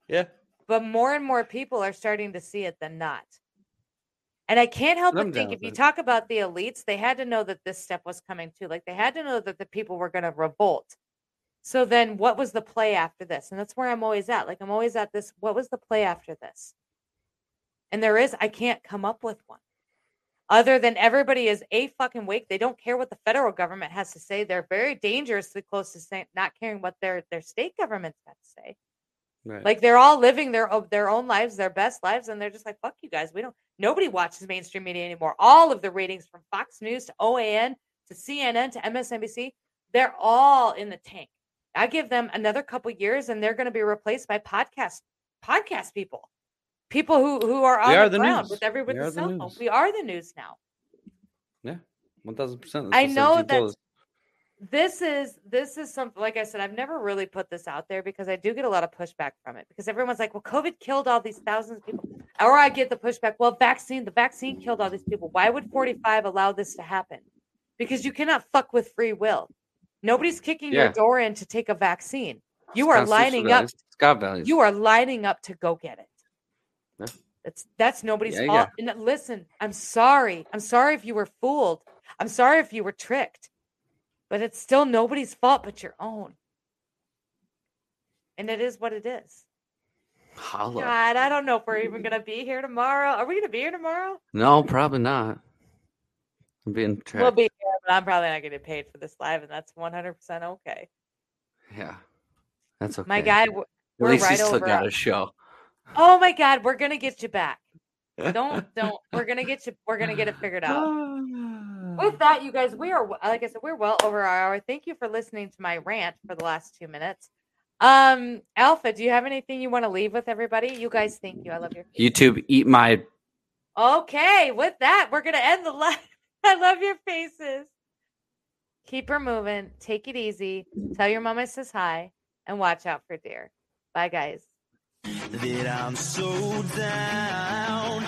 Yeah. But more and more people are starting to see it than not. And I can't help but think if you talk about the elites, they had to know that this step was coming too. Like they had to know that the people were going to revolt So then what was the play after this? And that's where I'm always at. Like I'm always at this what was the play after this? And there is I can't come up with one. Other than everybody is a fucking wake. They don't care what the federal government has to say. They're very dangerously close to saying not caring what their their state government's to say. Right. Like they're all living their their own lives, their best lives, and they're just like, "Fuck you guys." We don't. Nobody watches mainstream media anymore. All of the ratings from Fox News to OAN to CNN to MSNBC, they're all in the tank. I give them another couple years, and they're going to be replaced by podcast podcast people, people who who are on We the, the ground news. with every with We the are the cell phone. news. We are the news now. Yeah, one thousand percent. I know that this is this is something like I said, I've never really put this out there because I do get a lot of pushback from it because everyone's like, well, COVID killed all these thousands of people. Or I get the pushback, well, vaccine, the vaccine killed all these people. Why would 45 allow this to happen? Because you cannot fuck with free will. Nobody's kicking your door in to take a vaccine. You are lining up. You are lining up to go get it. Yeah. That's that's nobody's Yeah, fault. And listen, I'm sorry. I'm sorry if you were fooled. I'm sorry if you were tricked. But it's still nobody's fault but your own. And it is what it is. Holla. God, I don't know if we're even gonna be here tomorrow. Are we gonna be here tomorrow? No, probably not. I'm being tracked. We'll be here, but I'm probably not getting paid for this live, and that's 100 percent okay. yeah, that's okay. My guy, At we're least right still over. got a show. Oh my God, we're gonna get you back. [laughs] Don't don't. We're gonna get you. We're gonna get it figured out. [laughs] With that, you guys, we are like I said, we're well over our hour. Thank you for listening to my rant for the last two minutes. Um, Alpha, do you have anything you want to leave with everybody? You guys, thank you. I love your YouTube, eat my. Okay, with that, we're gonna end the live. [laughs] I love your faces. Keep her moving. Take it easy. Tell your mama says hi, and watch out for deer. Bye, guys. that I'm so down.